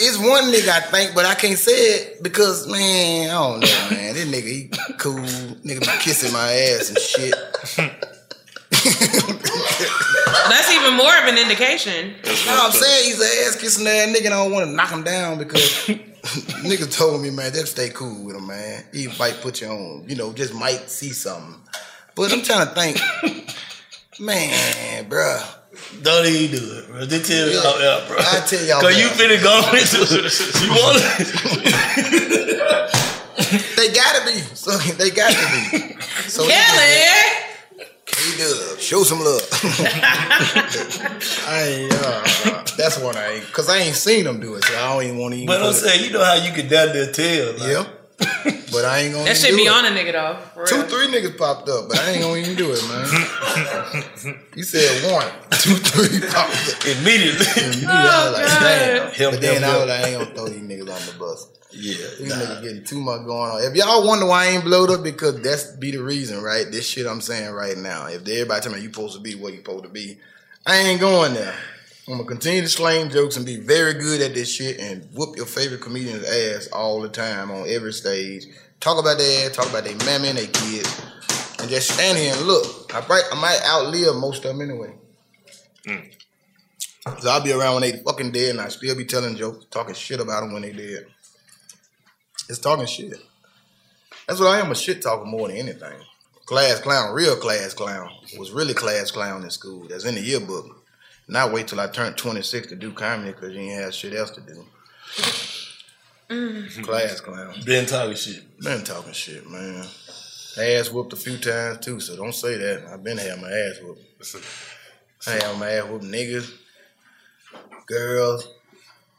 It's one nigga I think, but I can't say it because man, I don't know, man. This nigga, he cool. Nigga be kissing my ass and shit. That's even more of an indication. No, I'm saying he's an ass kissing that nigga. and I don't want to knock him down because niggas told me, man, just stay cool with him, man. He might put you on, you know, just might see something. But I'm trying to think, man, bruh. Don't even do it, bro. They tell me, oh, yeah, bro. I tell y'all, Cause you man. finna go into, you want it? They gotta be. So they got to be. So Kelly. K-Dubb, show some love. I ain't, uh, that's what I ain't, cause I ain't seen them do it, so I don't even want to even. But I'm saying, you know how you can down there tell. Like, Yeah. But I ain't gonna. That even should be it. on a nigga though. for Two, real. three niggas popped up, but I ain't gonna even do it, man. you said one, two, three popped up immediately. Immediately, I was like, damn. Him, but then him, I was like, I ain't gonna throw these niggas on the bus. Yeah, These niggas getting too much going on. If y'all wonder why I ain't blowed up, because that's be the reason, right? This shit I'm saying right now. If everybody tell me you supposed to be what you supposed to be, I ain't going there. I'm gonna continue to slang jokes and be very good at this shit and whoop your favorite comedian's ass all the time on every stage. Talk about their ass, talk about their mammy and their kids, and just stand here and look. I might, I might outlive most of them anyway. Mm. So I'll be around when they fucking dead, and I still be telling jokes, talking shit about them when they dead. It's talking shit. That's what I am, a shit talker more than anything. Class clown, real class clown, was really class clown in school. That's in the yearbook. Not wait till I turned 26 to do comedy because you ain't have shit else to do. Mm. Class clown. Been talking shit. Been talking shit, man. Ass whooped a few times too, so don't say that. I've been having my ass whooped. I have my ass whooped niggas, girls.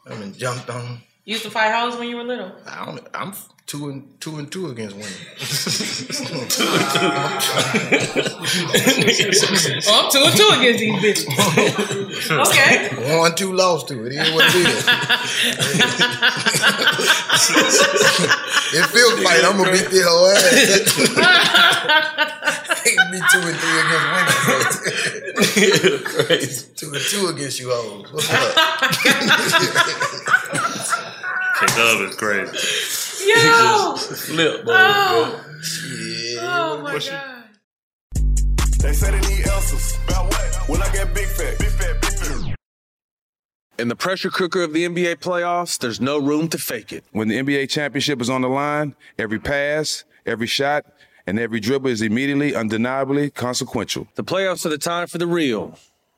I've been jumped on. You used to fight hoes when you were little. I don't. I'm two and two and two against women. Oh, I'm two and two against these bitches. Okay. One, two lost to it. It is what it is. if Phil fight, I'm gonna beat the whole ass. Ain't be two and three against women. Crazy. Two and two against you hoes. What's up? K-Dubb is crazy. Yo. Flip, boy. Oh. Yeah. Oh my god. They say they need answers. About what? When I get big fat. Big fat, big fat. In the pressure cooker of the NBA playoffs, there's no room to fake it. When the NBA championship is on the line, every pass, every shot, and every dribble is immediately, undeniably consequential. The playoffs are the time for the real.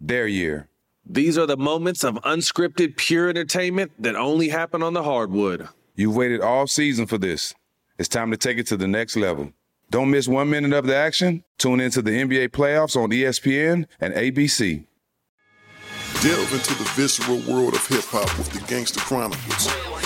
their year? These are the moments of unscripted, pure entertainment that only happen on the hardwood. You've waited all season for this. It's time to take it to the next level. Don't miss one minute of the action. Tune into the NBA playoffs on ESPN and ABC. Delve into the visceral world of hip hop with the Gangster Chronicles, a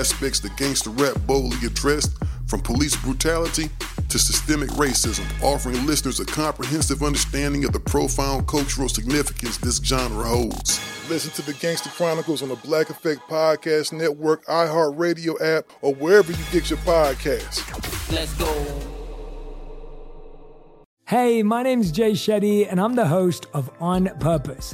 that gangster rap boldly addressed, from police brutality to systemic racism, offering listeners a comprehensive understanding of the profound cultural significance this genre holds. Listen to the Gangster Chronicles on the Black Effect Podcast Network, iHeartRadio app, or wherever you get your podcasts. Let's go. Hey, my name's Jay Shetty, and I'm the host of On Purpose.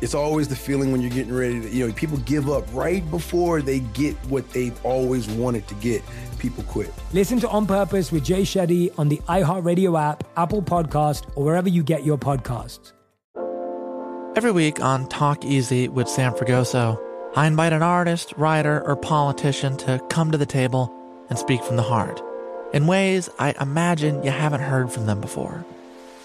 It's always the feeling when you're getting ready to, you know, people give up right before they get what they've always wanted to get. People quit. Listen to On Purpose with Jay Shetty on the iHeartRadio app, Apple Podcast, or wherever you get your podcasts. Every week on Talk Easy with Sam Fragoso, I invite an artist, writer, or politician to come to the table and speak from the heart in ways I imagine you haven't heard from them before.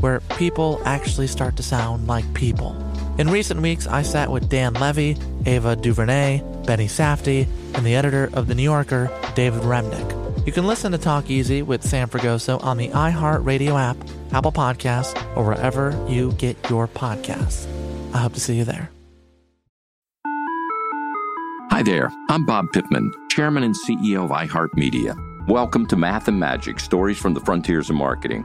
where people actually start to sound like people. In recent weeks, I sat with Dan Levy, Ava DuVernay, Benny Safdie, and the editor of The New Yorker, David Remnick. You can listen to Talk Easy with Sam Fragoso on the iHeartRadio app, Apple Podcasts, or wherever you get your podcasts. I hope to see you there. Hi there, I'm Bob Pittman, Chairman and CEO of iHeartMedia. Welcome to Math and Magic Stories from the Frontiers of Marketing.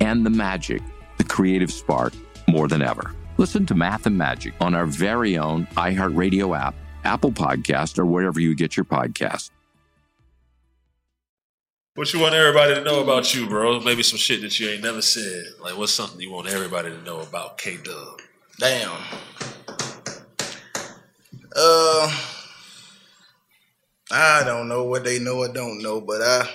and the magic, the creative spark, more than ever. Listen to Math and Magic on our very own iHeartRadio app, Apple Podcast, or wherever you get your podcasts. What you want everybody to know about you, bro? Maybe some shit that you ain't never said. Like, what's something you want everybody to know about K Dubb? Damn. Uh, I don't know what they know or don't know, but I,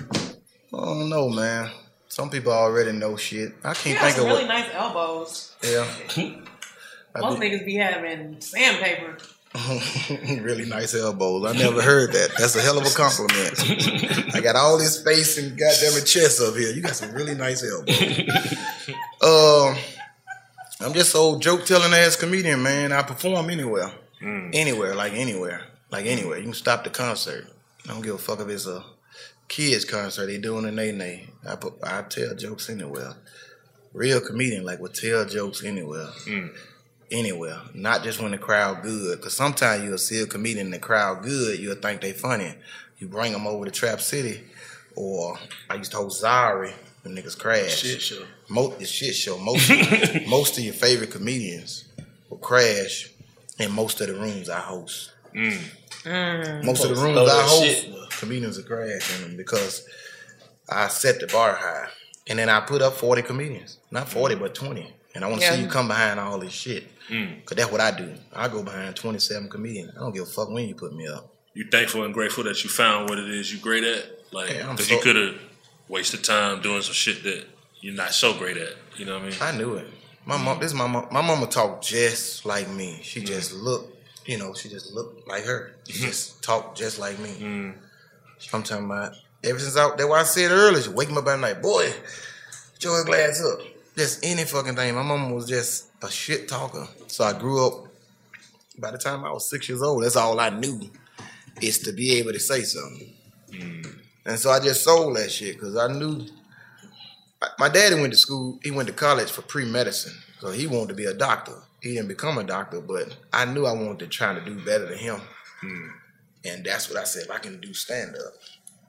I don't know, man. Some people already know shit. I can't He think got of some really what. nice elbows. Yeah. Most be- niggas be having sandpaper. really nice elbows. I never heard that. That's a hell of a compliment. I got all this space and goddamn chest up here. You got some really nice elbows. Um, I'm just so joke telling ass comedian, man. I perform anywhere, anywhere, like anywhere, like anywhere. You can stop the concert. I don't give a fuck if it's a kids concert. They doing a nay nay. I put, I tell jokes anywhere. Real comedian like would tell jokes anywhere hmm. anywhere, not just when the crowd good. Because sometimes you'll see a comedian in the crowd good, you'll think they funny. You bring them over to Trap City, or I used to host Zari, them niggas crash. Shit show. Most the shit show. Most most of your favorite comedians will crash in most of the rooms I host. Hmm. Mm. Most of the rooms Know I host, shit. comedians are crash in them because I set the bar high. And then I put up 40 comedians. Not 40, mm. but 20. And I want to Yeah. see you come behind all this shit. Mm. Because that's what I do. I go behind 27 comedians. I don't give a fuck when you put me up. You thankful and grateful that you found what it is you great at? Like, Yeah, because so- you could have wasted time doing some shit that you're not so great at. You know what I mean? I knew it. My mom, this is my mom. My mama talked just like me. She mm. just looked, you know, she just looked like her. She mm-hmm. just talked just like me. Mm. I'm talking about ever since I, that's why I said earlier, she wake me up at night, boy, put your glass up. Just any fucking thing. My mom was just a shit talker. So I grew up. By the time I was six years old, that's all I knew is to be able to say something. Mm. And so I just sold that shit because I knew my daddy went to school. He went to college for pre medicine, so he wanted to be a doctor. He didn't become a doctor, but I knew I wanted to try to do better than him. Hmm. And that's what I said. If I can do stand up,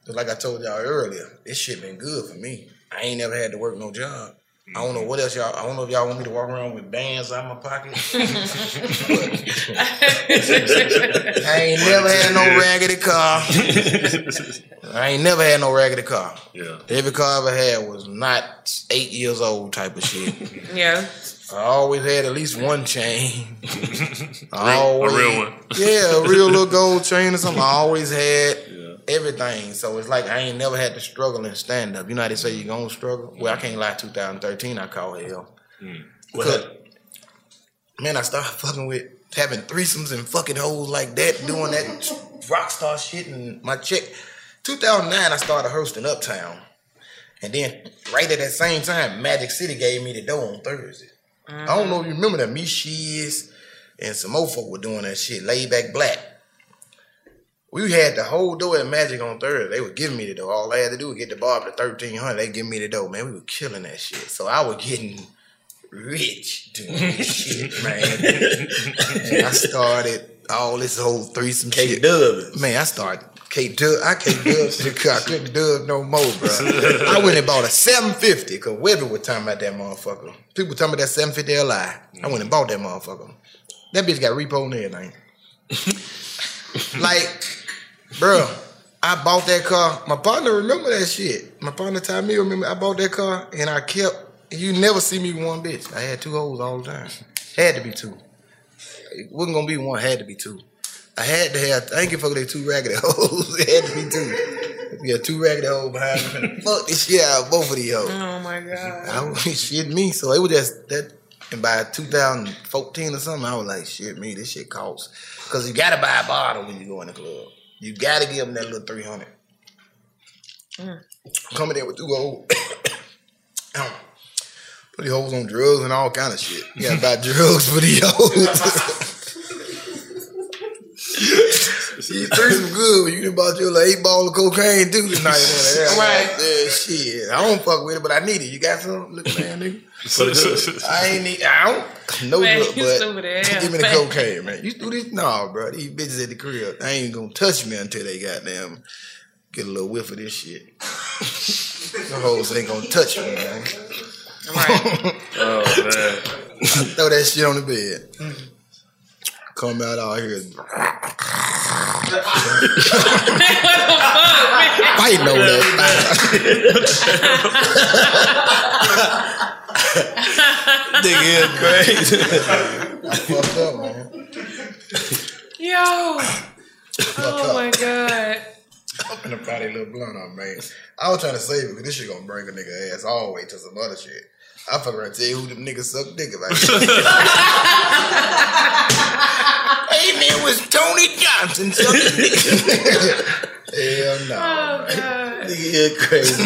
because like I told y'all earlier, this shit been good for me. I ain't never had to work no job. I don't know hmm. what else y'all. I don't know if y'all want me to walk around with bands out my pocket. I ain't never had no raggedy car. I ain't never had no raggedy car. Yeah. Every car I ever had was not eight years old type of shit. Yeah. I always had at least one chain. I Real- a real one. yeah, a real little gold chain or something. I always had everything. So it's like I ain't never had to struggle in stand up. You know how they say you're gonna struggle? Well, I can't lie. 2013, I call hell. Mm. Because, man, I started fucking with having threesomes and fucking hoes like that, doing that rock star shit. And my chick, 2009, I started hosting Uptown. And then right at that same time, Magic City gave me the dough on Thursday. I don't know if uh-huh. you remember that. Me, Shiz, and some more folk were doing that shit. Laid back black. We had the whole dough at Magic on Thursday. They were giving me the dough. All I had to do was get the bar up to thirteen hundred. They give me the dough, man. We were killing that shit. So I was getting rich doing this shit, man. and I started all this whole threesome shit. Dub. Man, I started K Dubb. I can't dub. I couldn't dub no more, bro. I went and bought a 750 because Webby was talking about that motherfucker. People talking about that 750 Li. I went and bought that motherfucker. That bitch got repo and everything. like, bro, I bought that car. My partner remember that shit. My partner told me remember I bought that car and I kept. You never see me one bitch. I had two hoes all the time. Had to be two. It wasn't gonna be one. Had to be two. I had to have. I ain't give a fuck with they two raggedy hoes. it had to be two. We had two raggedy hoes behind me. fuck this shit out of both of these hoes. Oh my god. I was shit me. So it was just that. And by 2014 or something, I was like, shit me, this shit costs. Because you gotta buy a bottle when you go in the club. You gotta give them that little 300. Mm. Coming in with two hoes. Put these hoes on drugs and all kind of shit. You gotta buy drugs for the hoes. See, threesome good when you done bought your like eight ball of cocaine too tonight. Man. Right. Yeah, shit. I don't fuck with it, but I need it. You got some? Look, man, nigga. I ain't need. I don't. No Man, drug, you but stupid as give me the cocaine, man. You do this? Nah, bro. These bitches at the crib, they ain't gonna touch me until they goddamn get a little whiff of this shit. the hoes ain't gonna touch me, man. Right. Oh man. Throw that shit on the bed. Mm-hmm. Come out out here fighting over that. Nigga is crazy. I fucked up, man. Yo. Oh my god. I'm gonna probably little blunt on, man. I was trying to save it because this shit gonna bring a nigga ass all the way to some other shit. I fuck around tell you who them niggas suck dick like. hey man, it was Tony Johnson sucking dick. Hell no. Oh god. Nigga, you crazy.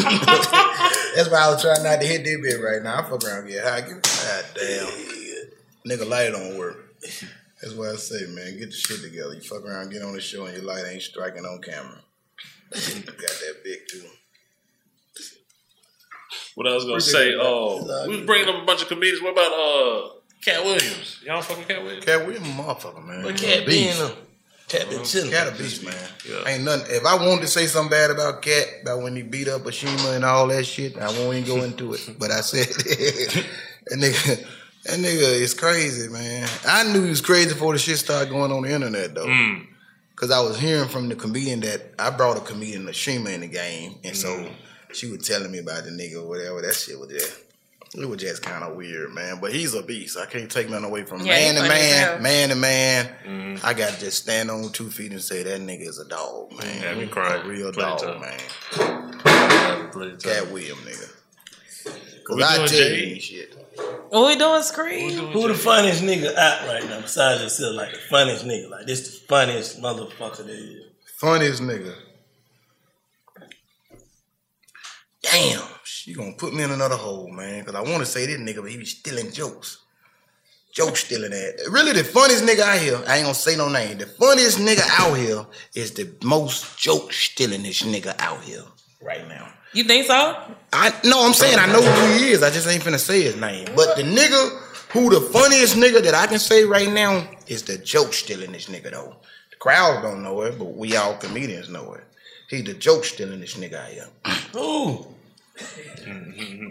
That's why I was trying not to hit that bit right now. I fuck around and get high. Give- God damn. Nigga, light don't work. That's why I say, man, get the shit together. You fuck around, get on the show, and your light ain't striking on camera. You got that big too. What I was gonna say, uh, we was bringing up a bunch of comedians. What about uh, Katt Williams? Y'all fucking Katt Williams? Katt Williams, a motherfucker, man. But He Katt a beast. being a Katt been chilling. Katt a beast, man. Yeah. Ain't nothing. If I wanted to say something bad about Katt, about when he beat up Ashima and all that shit, I won't even go into it. But I said, that nigga, that nigga is crazy, man. I knew he was crazy before the shit started going on the internet, though. Mm. Cause I was hearing from the comedian that I brought a comedian Ashima in the game, and so she was telling me about the nigga or whatever. That shit was just. It was just kind of weird, man. But he's a beast. I can't take nothing away from him. Yeah, man to funny as man, hell. man to man. Mm-hmm. I got to just stand on two feet and say that nigga is a dog, man. Had me crying A real plenty dog, of man. Plenty of Cat time. William, nigga. What we Cause I doing, tell you shit. What we doing, Scream? Who the funniest nigga out right now besides yourself? Like the funniest nigga. Like this the funniest motherfucker there is. Funniest nigga. Damn, she gonna put me in another hole, man. Cause I want to say this nigga, but he be stealing jokes. Joke stealing that. Really, the funniest nigga out here, I ain't gonna say no name. The funniest nigga out here is the most joke stealingest nigga out here right now. You think so? I no, I'm saying I know who he is. I just ain't finna say his name. But the nigga who the funniest nigga that I can say right now is the joke stealing this nigga though. The crowd don't know it, but we all comedians know it. He the joke stealing this nigga I am. Ooh. Mm-hmm.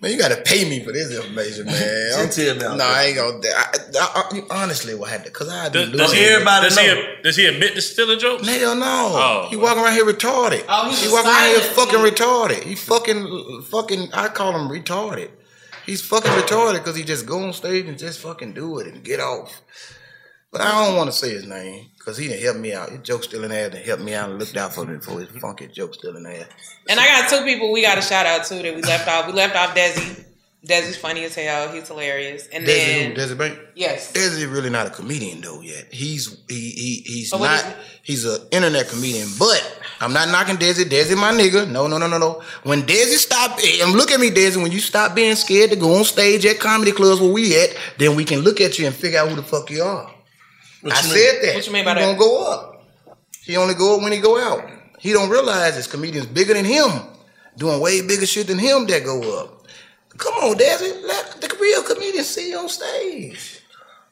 Man, you gotta pay me for this information, man. I'm Tell me no, I ain't gonna. I, I, I honestly what happened? cause I do Does, lose. does he, does, he, does he admit to stealing jokes? Hell no. Oh. He walking around here retarded. Oh, he's he walking around here silent fucking retarded. He fucking fucking. I call him retarded. He's fucking retarded because he just go on stage and just fucking do it and get off. But I don't want to say his name because he didn't help me out. His joke still in there and helped me out and looked out for me for his funky joke still in there. And I got two people we got a shout out to that we left off. We left off Desi. Desi's funny as hell. He's hilarious. And Desi then who? Desi Bank? Yes. Desi really not a comedian though yet. He's he he he's Oh, not he's an internet comedian. But I'm not knocking Desi. Desi my nigga. No, no, no, no, no. When Desi stop and look at me, Desi, when you stop being scared to go on stage at comedy clubs where we at, then we can look at you and figure out who the fuck you are. What I said mean? that. What you mean by he that? gonna go up. He only go up when he go out. He don't realize there's comedians bigger than him, doing way bigger shit than him that go up. Come on, Desi, let the real comedians see you on stage.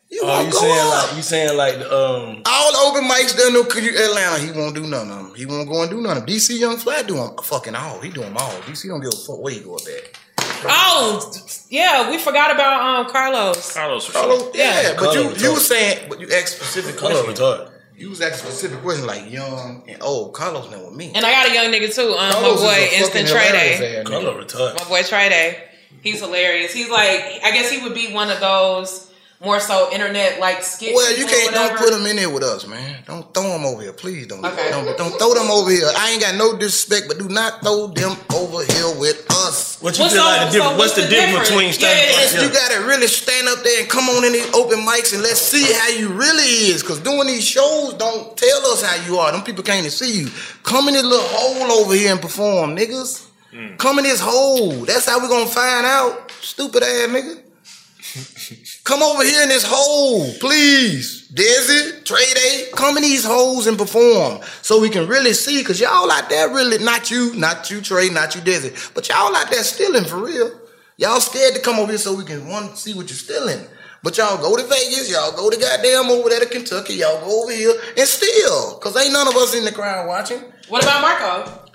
You Oh, won't you go saying up. like you saying like the um All the open mics done no Atlanta, he won't do none of them. He won't go and do none of them. DC Young Fly do them fucking all. He do them all. DC don't give a fuck where he go up at. Oh, yeah, we forgot about um Carlos. Carlos, Carlos, yeah, but you Carlos you retarded. was saying, but you asked specific Carlos questions. retarded. You was asking specific questions like young and old. Carlos now with me. And I got a young nigga too. Um, Carlos is my boy, a Instant fucking Trey hilarious Day. Carlos retarded. My boy Trey Day. He's hilarious. He's like, I guess he would be one of those more so internet like skit. Well, you can't don't put them in there with us, man. Don't throw them over here, please. Don't Okay. don't, don't throw them over here. I ain't got no disrespect, but do not throw them over here with us. What you What's feel like the difference- so what's the what's the difference between difference? standing- Yes, Yeah. you gotta really stand up there and come on in these open mics and let's see how you really is. Cause doing these shows don't tell us how you are. Them people can't even see you. Come in this little hole over here and perform, niggas. Hmm. Come in this hole. That's how we gonna find out. Stupid ass nigga. Come over here in this hole, please. Desi, Trey Day, come in these holes and perform so we can really see. Cause y'all out there really, not you, not you, Trey, not you, Desi, but y'all out there stealing for real. Y'all scared to come over here so we can one see what you're stealing. But y'all go to Vegas, y'all go to goddamn over there to Kentucky, y'all go over here and steal. Cause ain't none of us in the crowd watching. What about Marco?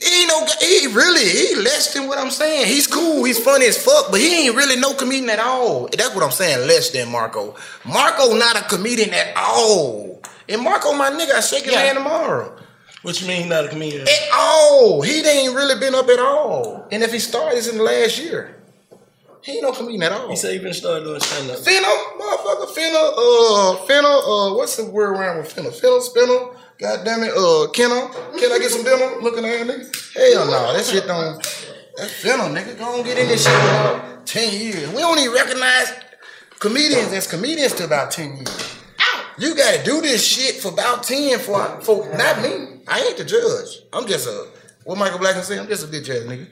He ain't no, he really, he less than what I'm saying. He's cool, he's funny as fuck, but he ain't really no comedian at all. That's what I'm saying, less than Marco. Marco not a comedian at all. And Marco, my nigga, I shake his Yeah. hand tomorrow. What you mean he not a comedian? At all. He ain't really been up at all. And if he started, it's in the last year. He ain't no comedian at all. He said he been started doing stand up. Finna, motherfucker, Fennel, uh, Fennel, uh, what's the word around with Fennel? Fennel, spinner, god damn it, uh, Kenna, can I get some dinner? Looking at that nigga. Hell no, that shit don't, that's finna, nigga. Go on get in this shit for about 10 years. We don't even recognize comedians as comedians to about 10 years. You gotta do this shit for about 10 for, for, not me. I ain't the judge. I'm just a, what Michael Black can say, I'm just a bitch ass nigga.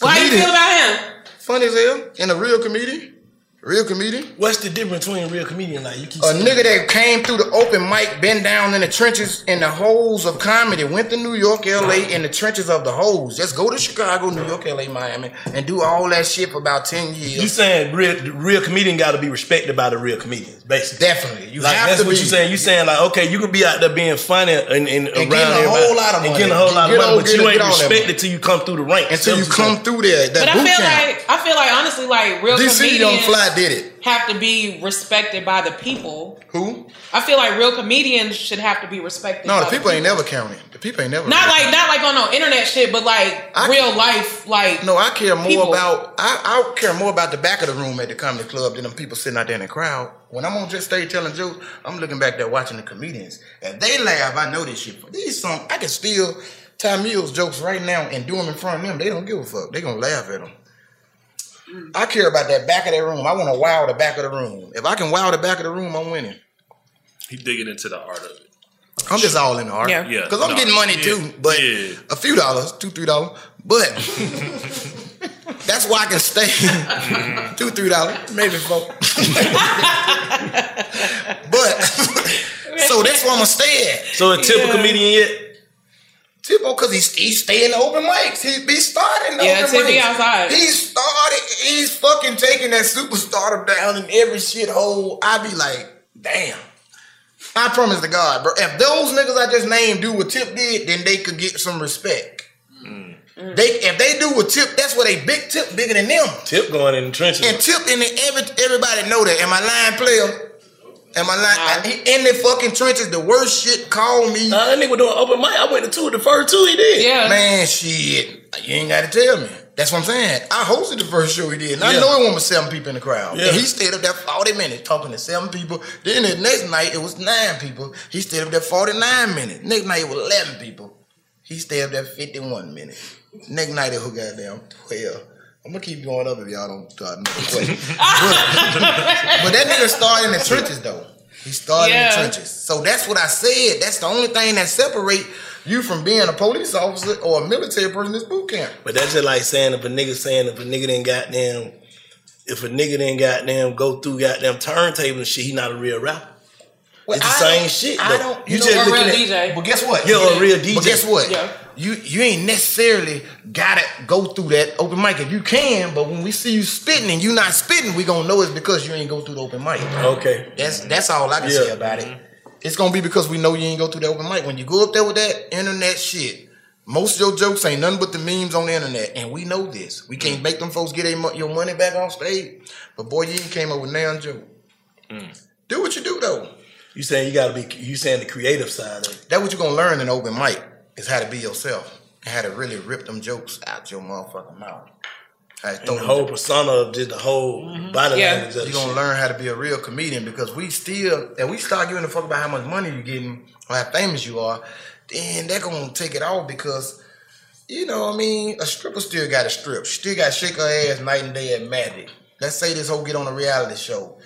Why you feel about him? Funny as hell, and a real comedian. Real comedian. What's the difference between a real comedian? Like you keep A nigga that came through the open mic, been down in the trenches in the holes of comedy, went to New York, LA, in the trenches of the holes. Just go to Chicago, New York, LA, Miami, and do all that shit for about 10 years. You saying real the real comedian got to be respected by the real comedians, basically. Definitely, you like have that's to what be. you saying. You saying like, okay, you can be out there being funny and, and, around getting a whole lot of and money. getting a whole lot of Get money, on- but you ain't all respected till you come through the ranks. Until you come through there. That But I feel camp. like I feel like honestly, like real DC comedians Young Fly did it. have to be respected by the people. Who? I feel like real comedians should have to be respected. No, by the people ain't never counting. The people ain't never. Not like not like on no internet shit, but like real life, like No, I care more people. about I, I care more about the back of the room at the comedy club than them people sitting out there in the crowd. When I'm on just stage telling jokes, I'm looking back there watching the comedians. If they laugh, I know this shit. These some I can steal Ty Mills jokes right now and do them in front of them. They don't give a fuck. They gonna laugh at them. I care about that back of that room. I want to wow the back of the room. If I can wow the back of the room, I'm winning. He digging into the art of it. I'm just all in the art. Yeah. Yeah, Because I'm no, getting money yeah, too, but yeah. a few dollars, two, three dollars. But that's why I can stay mm-hmm. two, three dollars, maybe four. but so that's why I'm gonna stay at. So a typical comedian yet? Tipo, cause he's he's staying the open mics. He be starting the Yeah, open mics. outside. He started. He's fucking taking that superstar down in every shithole. I be like, damn. I promise to God, bro. If those niggas I just named do what Tip did, then they could get some respect. Mm. They if they do what Tip, that's what they big Tip bigger than them. Tip going in the trenches. And Tip in the every everybody know that. Am I lying, player? Am I lying? I- in the fucking trenches, the worst shit. Call me. Nah, that nigga was doing open mic. I went to two, the first two he did. Yeah. Man, shit. You ain't got to tell me. That's what I'm saying. I hosted the first show he did. And I know it was seven people in the crowd. Yeah. And he stayed up there 40 minutes talking to seven people. Then the next night it was nine people. He stayed up there 49 minutes. Next night it was 11 people. He stayed up there 51 minutes. Next night it was goddamn 12. I'm gonna keep going up if y'all don't start another question. but, but that nigga started in the trenches though. He started in the trenches. So that's what I said. That's the only thing that separate you from being a police officer or a military person is boot camp. But that's just like saying if a nigga saying if a nigga didn't goddamn if a nigga didn't goddamn go through goddamn turntable and shit, he not a real rapper. it's the I same don't- shit. I don't. You, You, just know, a looking real at DJ. But guess what? You're a real DJ. But guess what? Yeah. You you ain't necessarily gotta go through that open mic if you can. But when we see you spitting and you not spitting, we gonna know it's because you ain't go through the open mic. Okay. That's that's all I can Yeah. say about it. It's gonna be because we know you ain't go through the open mic. When you go up there with that internet shit, most of your jokes ain't nothing but the memes on the internet, and we know this. We Mm. can't make them folks get mo- your money back on stage. But boy, you ain't came up with now joke. Do what you do though. You saying you gotta be you saying the creative side of it. That what you're gonna learn in open mic is how to be yourself and how to really rip them jokes out your motherfucking mouth. How to And the them whole persona of just the whole mm-hmm. body language you the gonna shit. learn how to be a real comedian because we still, and we start giving a fuck about how much money you're getting or how famous you are, then they're gonna take it all because, you know, what I mean, a stripper still got to strip. She still got to shake her ass night and day at Magic. Let's say this whole get on a reality show.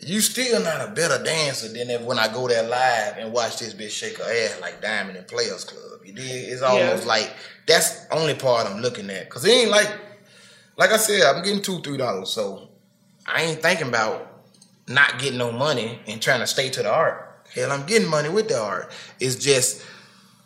You still not a better dancer than if when I go there live and watch this bitch shake her ass like Diamond and Players Club. You dig? It's almost Yeah. like that's only part I'm looking at. Cause it ain't like like I said, I'm getting two, three dollars. So I ain't thinking about not getting no money and trying to stay to the art. Hell, I'm getting money with the art. It's just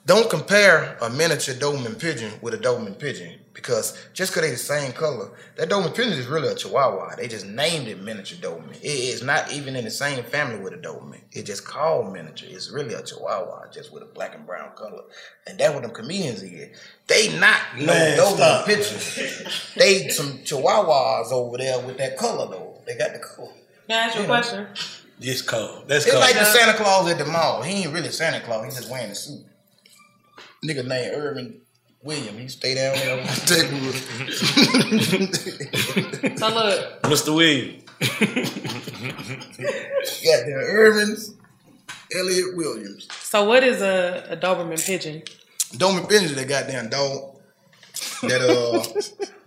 don't compare a miniature Doberman pigeon with a Doberman pigeon because just because they the same color, that Doberman pigeon is really a Chihuahua. They just named it miniature Doberman. It is not even in the same family with a Doberman. It's just called miniature. It's really a Chihuahua, just with a black and brown color. And that's what them comedians is. They not no Man, Doberman pigeons. they some Chihuahuas over there with that color though. They got the color. Can I ask you a question? It's cold. That's It's cold. like the Santa Claus at the mall. He ain't really Santa Claus. He just wearing a suit. Nigga named Irvin William. He stay down there. on the So look, Mr. Williams. Got there Irvin's Elliot Williams. so what is a, a Doberman pigeon? Doman Benji, that goddamn dog. That uh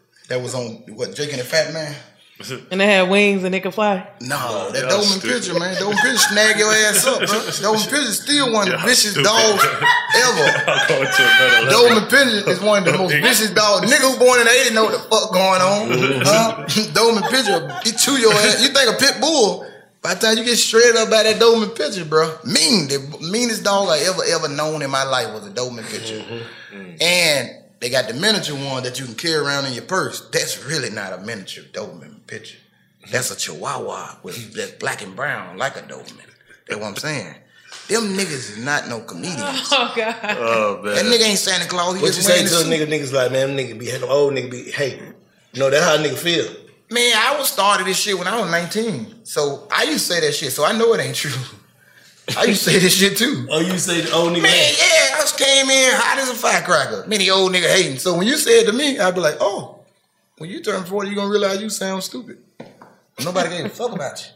that was on what, Jake and the Fat Man? And they have wings and they can fly. No, that y'all Doberman stupid. Pigeon, man. Doberman Pigeon snag your ass up, bro. Doberman Pigeon still one of the Y'all vicious dogs ever. I'm going to. Doberman Pigeon is one of the most vicious dogs. Nigga who born in the 80 know what the fuck going on. Huh? Doberman Pigeon, he chew your ass. You think a pit bull, by the time you get shredded up by that Doberman Pigeon, bro. Mean. The meanest dog I ever, ever known in my life was a Doberman Pigeon. Mm-hmm. Mm-hmm. And they got the miniature one that you can carry around in your purse. That's really not a miniature Doberman picture. That's a Chihuahua with that's black and brown, like a Doberman. That's what I'm saying. Them niggas is not no comedians. Oh God. Oh man. That nigga ain't Santa Claus. He What you just say to the a nigga? Niggas like man, nigga be them old nigga be hey. You know that's how a nigga feel. Man, I was started this shit when I was 19. So I used to say that shit. So I know it ain't true. I used to say this shit too. Oh, you say the old nigga? Man, yeah, Came in hot as a firecracker. Many old nigga hating. So when you said to me, I'd be like, oh, when you turn 40, you're gonna realize you sound stupid. Nobody gave a fuck about you.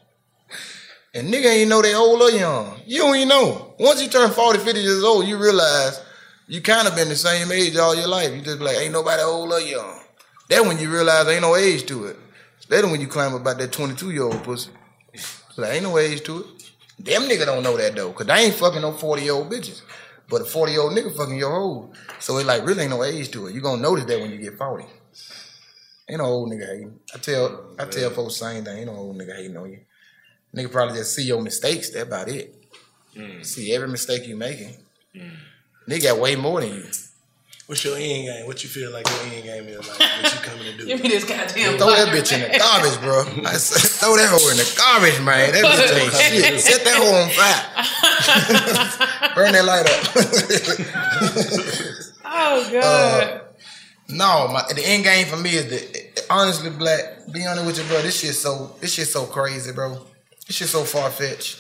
And nigga ain't know they old or young. You don't even know. Once you turn 40, 50 years old, you realize you kind of been the same age all your life. You just be like, ain't nobody old or young. That when you realize ain't no age to it. Better when you climb about that 22 year old pussy. Like, ain't no age to it. Them nigga don't know that though, cause they ain't fucking no 40 year old bitches. But a 40 year old nigga fucking your old. So it like really ain't no age to it. You gonna notice that when you get 40. Ain't no old nigga hating. I tell I tell folks the same thing. Ain't no old nigga hating on you. Nigga probably just see your mistakes. That about it. Mm. See every mistake you making. Mm. Nigga got way more than you. What's your end game? What you feel like your end game is like? What you coming to do? Give me this goddamn. Throw that bitch in the garbage, bro. I said, throw that hoe in the garbage, man. That bitch ain't shit. Set that hoe on fire. Burn that light up. Oh god. Uh, no, my the end game for me is the honestly black. Be honest with you, bro. This shit so this shit so crazy, bro. This shit so far fetched.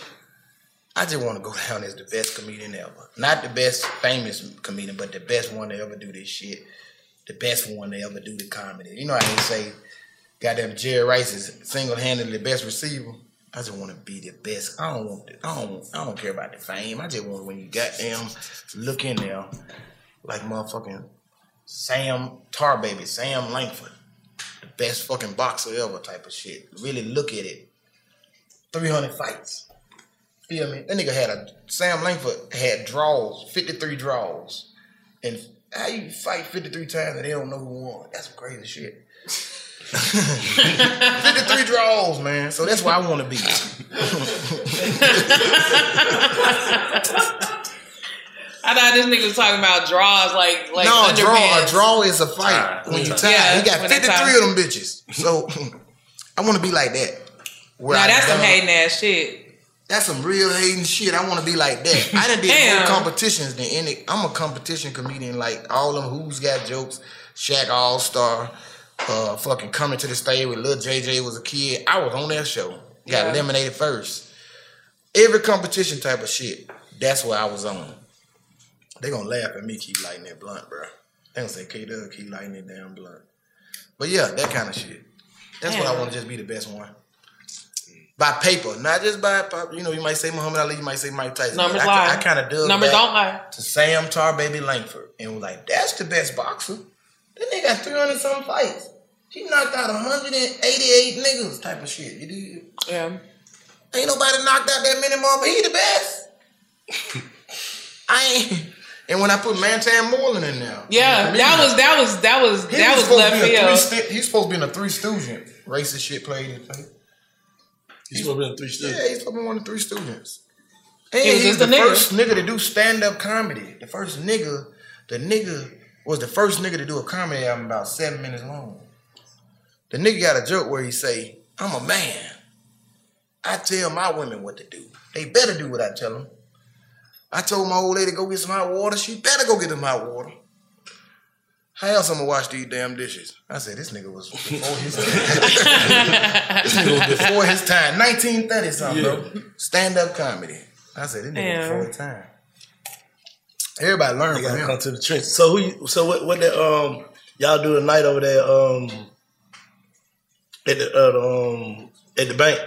I just want to go down as the best comedian ever. Not the best famous comedian, but the best one to ever do this shit. The best one to ever do the comedy. You know how they say, goddamn Jerry Rice is single handedly the best receiver. I just want to be the best. I don't want. The, I don't. I don't care about the fame. I just want when you goddamn look in there like motherfucking Sam Tar Baby, Sam Langford, the best fucking boxer ever type of shit. Really look at it. 300 fights. Feel me? That nigga had a, Sam Langford had draws, 53 draws. And how you fight 53 times and they don't know who won? That's some crazy shit. 53 draws, man. So that's where I want to be. I thought this nigga was talking about draws, like like no, a draw, a draw is a fight when you tie. Yeah, he got 53 of them bitches. So I want to be like that. Where Nah, I that's some done- hating ass shit. That's some real hating shit. I want to be like that. I done did Damn. more competitions than any. I'm a competition comedian. Like all them who's got jokes, Shaq All Star, uh, fucking coming to the stage with Lil JJ was a kid. I was on that show. Got Yeah. eliminated first. Every competition type of shit. That's what I was on. They gonna laugh at me keep lighting that blunt, bro. They gonna say K Dubb keep lighting it damn blunt. But yeah, that kind of shit. That's what I want to just be the best one. By paper, not just by pop. You know, you might say Muhammad Ali, you might say Mike Tyson. Numbers but lie. I, I kind of dug Numbers don't lie. to Sam Tar Baby Langford and was like, that's the best boxer. That nigga got 300 some fights. He knocked out 188 niggas type of shit. You do? Yeah. Ain't nobody knocked out that many more, but he the best. I ain't. And when I put Mantan Moreland in there, Yeah, that was that was that was He that was, supposed left to be a field. three He's supposed to be in a three Stooges. Racist shit played. He's supposed to be in three Yeah, he's supposed to be one of the three Stooges. And He he's just the nigga. first nigga to do stand up comedy. The first nigga, the nigga was the first nigga to do a comedy album about seven minutes long. The nigga got a joke where he say, "I'm a man. I tell my women what to do. They better do what I tell them. I told my old lady go get some hot water. She better go get them hot water. How else I'm gonna wash these damn dishes? I said this nigga was before his time. this nigga was before his time. 1930 something, bro. Stand up comedy. I said this nigga Damn. before his time. Everybody learn from gotta him. come to the trench. So who? You, so what? What that? Um, y'all do a night over there? Um, at the, uh, um at the bank.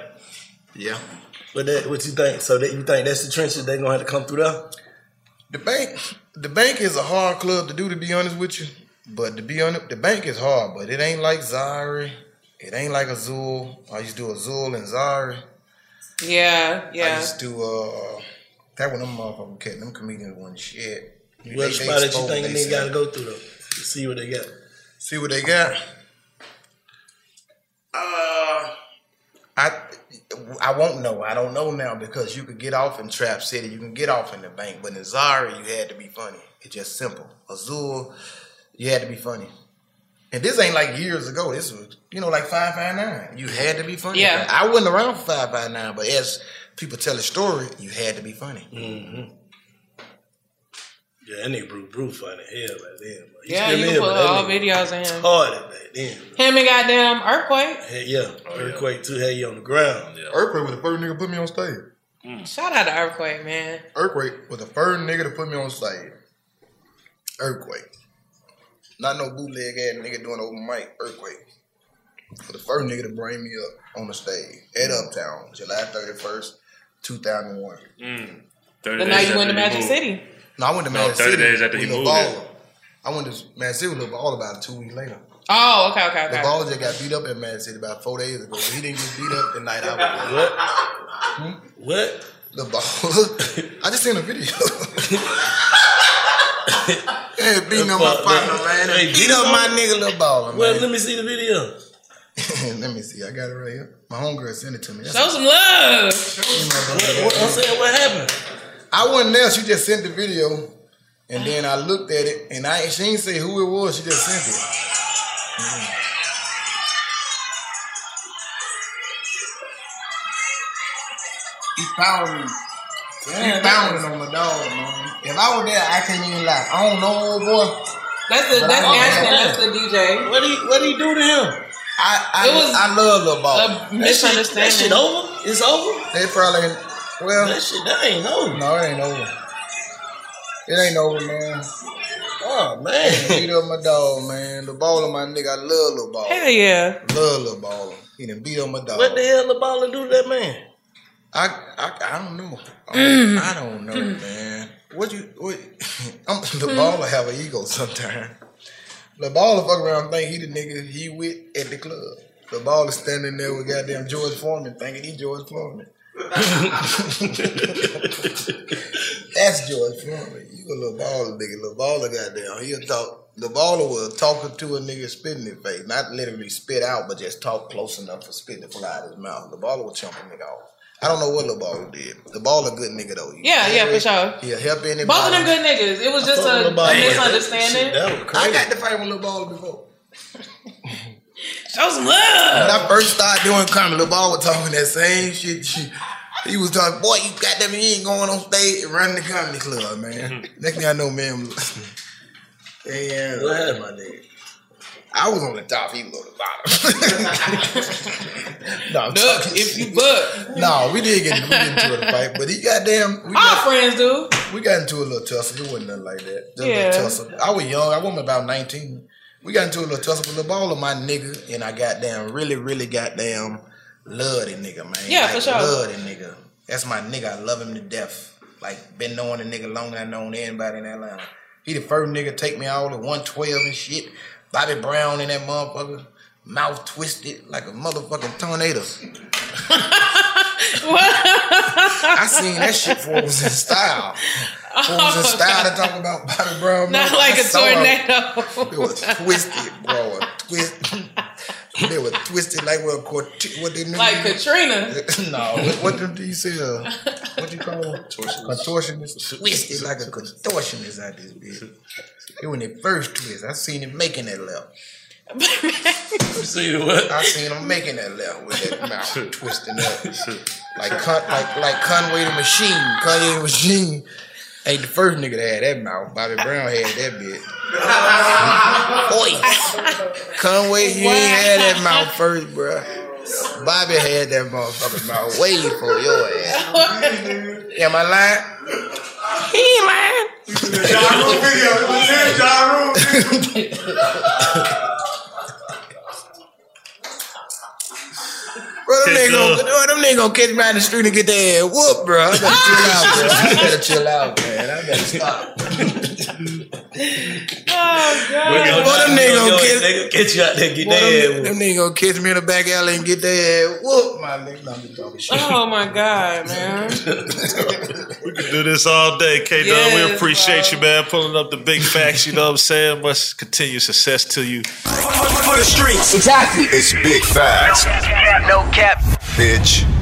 Yeah. What that? What you think? So that you think that's the trenches? They gonna have to come through there? The bank, the bank is a hard club to do. To be honest with you, but to be on the bank is hard, but it ain't like Zari. It ain't like Azul. I used to do Azul and Zari. Yeah, yeah. I yeah. used to do uh that one. Them motherfucking cat, them comedians wasn't shit. What They- they spot that you think a nigga gotta go through though? To see what they got. See what they got. Uh, I I won't know. I don't know now because you could get off in Trap City, you can get off in the bank, but in Zari you had to be funny. It's just simple. Azul, you had to be funny. And this ain't like years ago. This was, you know, like five five nine. You had to be funny. Yeah. I wasn't around for five five nine, but as people tell the story, you had to be funny. Mm-hmm. Yeah, that nigga Bruce Bruce funny hell back then. bro. He Yeah, still you can put that all nigga videos in him. Retarded back then. Him and goddamn earthquake. Hey, yeah, earthquake too. Had you on the ground. Earthquake was the first nigga put me on stage. Shout out to earthquake, man. Earthquake was the first nigga to put me on stage. Earthquake. Not no bootleg ass nigga doing open mic. Earthquake. Was the first nigga to bring me up on the stage at Uptown, July 31st, 2001. Mm. The night you went to Magic City. No, I went to No, Magic 30 City. days after he with Lil moved Baller. I went to Magic City with Lil Baller about two weeks later. Oh, okay, okay, The okay. baller just got beat up at Magic City about four days ago. But he didn't get beat up the night I was there. What? What? The baller. I just seen a video. yeah, beating up my partner, man. Hey, beat up my nigga, little baller, man. Well, let me see the video. let me see. I got it right here. My homegirl sent it to me. Show some love. What, what, I'm saying, what happened? I wasn't there. She just sent the video. And then I looked at it, and I she didn't say who it was. She just sent it. Mhm. He pounding. He Damn, pounding on my dog, man. If I was there, I can't even lie. I don't know, old boy. That's the that's I- Ashton. That's the DJ. What he what he do to him? I I, It was I love Lil Ball. a misunderstanding. That shit over? It's over? They probably well. That shit that ain't over. No, it ain't over. It ain't over, man. Oh man. beat up my dog, man. The baller, my nigga. I love Lil Ball. Hell yeah. Love Lil Baller. He done beat up my dog. What the hell the baller do to that man? I, I I don't know. I, mm. I don't know, mm. man. What you what? I'm, the hmm? baller have an ego sometimes. The baller fuck around and think he the nigga he with at the club. The baller standing there with goddamn George Foreman thinking he George Foreman. That's George Foreman. You a little baller nigga. Little baller goddamn. He'll talk. The baller was talking to a nigga spitting in his face. Not literally spit out, but just talk close enough for spit to fly out his mouth. The baller was chomping nigga off. I don't know what the baller did. The a good nigga though. Yeah, yeah, for sure. He'll help anybody. Both of them good niggas. It was just fuck a, with Lil Baller. a misunderstanding. I got to fight with Lil Baller before. Show some love. When love. I first started doing comedy, Lil Baller was talking that same shit. She, he was talking, boy, you got them, you ain't going on stage and running the comedy club, man. Mm-hmm. Next thing I know, man, yeah, What happened, my nigga? I was on the top, he was on the bottom. no, talking if you shit. No, we did get we get into a fight, but he goddamn. We Our got, friends do. we got into a little tussle. It wasn't nothing like that. Just a Yeah. little tussle. I was young. I was about 19. We got into a little tussle with the ball of my nigga, and I goddamn really, really goddamn love that nigga, man. Yeah, like, for sure. Love that nigga. That's my nigga. I love him to death. Like, been knowing the nigga longer than I known anybody in Atlanta. He the first nigga take me all at 112 and shit. Bobby Brown in that motherfucker. Mouth twisted like a motherfucking tornado. I seen that shit before it was in style. Before it was in oh, style to talk about Bobby Brown. Not like I a saw it. tornado. It was twisted, bro. A twist. they were twisted like what? Cort- what they Like Katrina. no, what, what do you say? Uh, what do you call them? Contortionist. Twisted like a contortionist out this bitch. It when they first twist. I seen him making that left. You see what? I seen him making that left with that mouth twisting up. Like Con- like like Conway the Machine. Conway the Machine ain't the first nigga that had that mouth. Bobby Brown had that bit. Voice. Conway, he ain't had that mouth first, bruh. Bobby had that motherfucking mouth way before your ass. Am I lying? He ain't lying. Bro, them niggas gonna, bro, them niggas gonna catch me out in the street and get their ass whooped, bro. I better chill out, bro. I better chill out, man. I better stop. Oh God. Boy, them niggas gonna catch They gonna catch you out there, get Boy, their them, ass them niggas gonna catch me in the back alley and get their ass whooped, my nigga. No, I'm just talking shit. Oh my God, man. We can do this all day, K Dubb. Yes, we appreciate you, man, pulling up the big facts. You know what I'm saying? Much continued success to you. For the streets. Exactly. It's big facts. No cap. Bitch.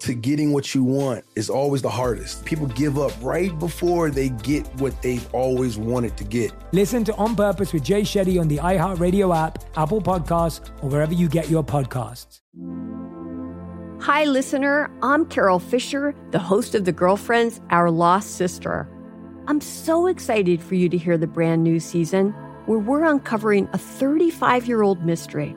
to getting what you want is always the hardest. People give up right before they get what they've always wanted to get. Listen to On Purpose with Jay Shetty on the iHeartRadio app, Apple Podcasts, or wherever you get your podcasts. Hi, listener. I'm Carol Fisher, the host of The Girlfriends, Our Lost Sister. I'm so excited for you to hear the brand new season where we're uncovering a 35 year old mystery.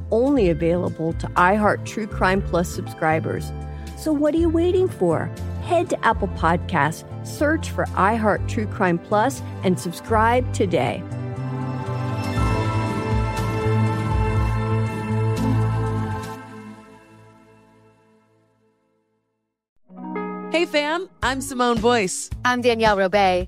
only available to iHeart True Crime Plus subscribers. So what are you waiting for? Head to Apple Podcasts, search for iHeart True Crime Plus, and subscribe today. Hey fam, I'm Simone Boyce. I'm Danielle Robay.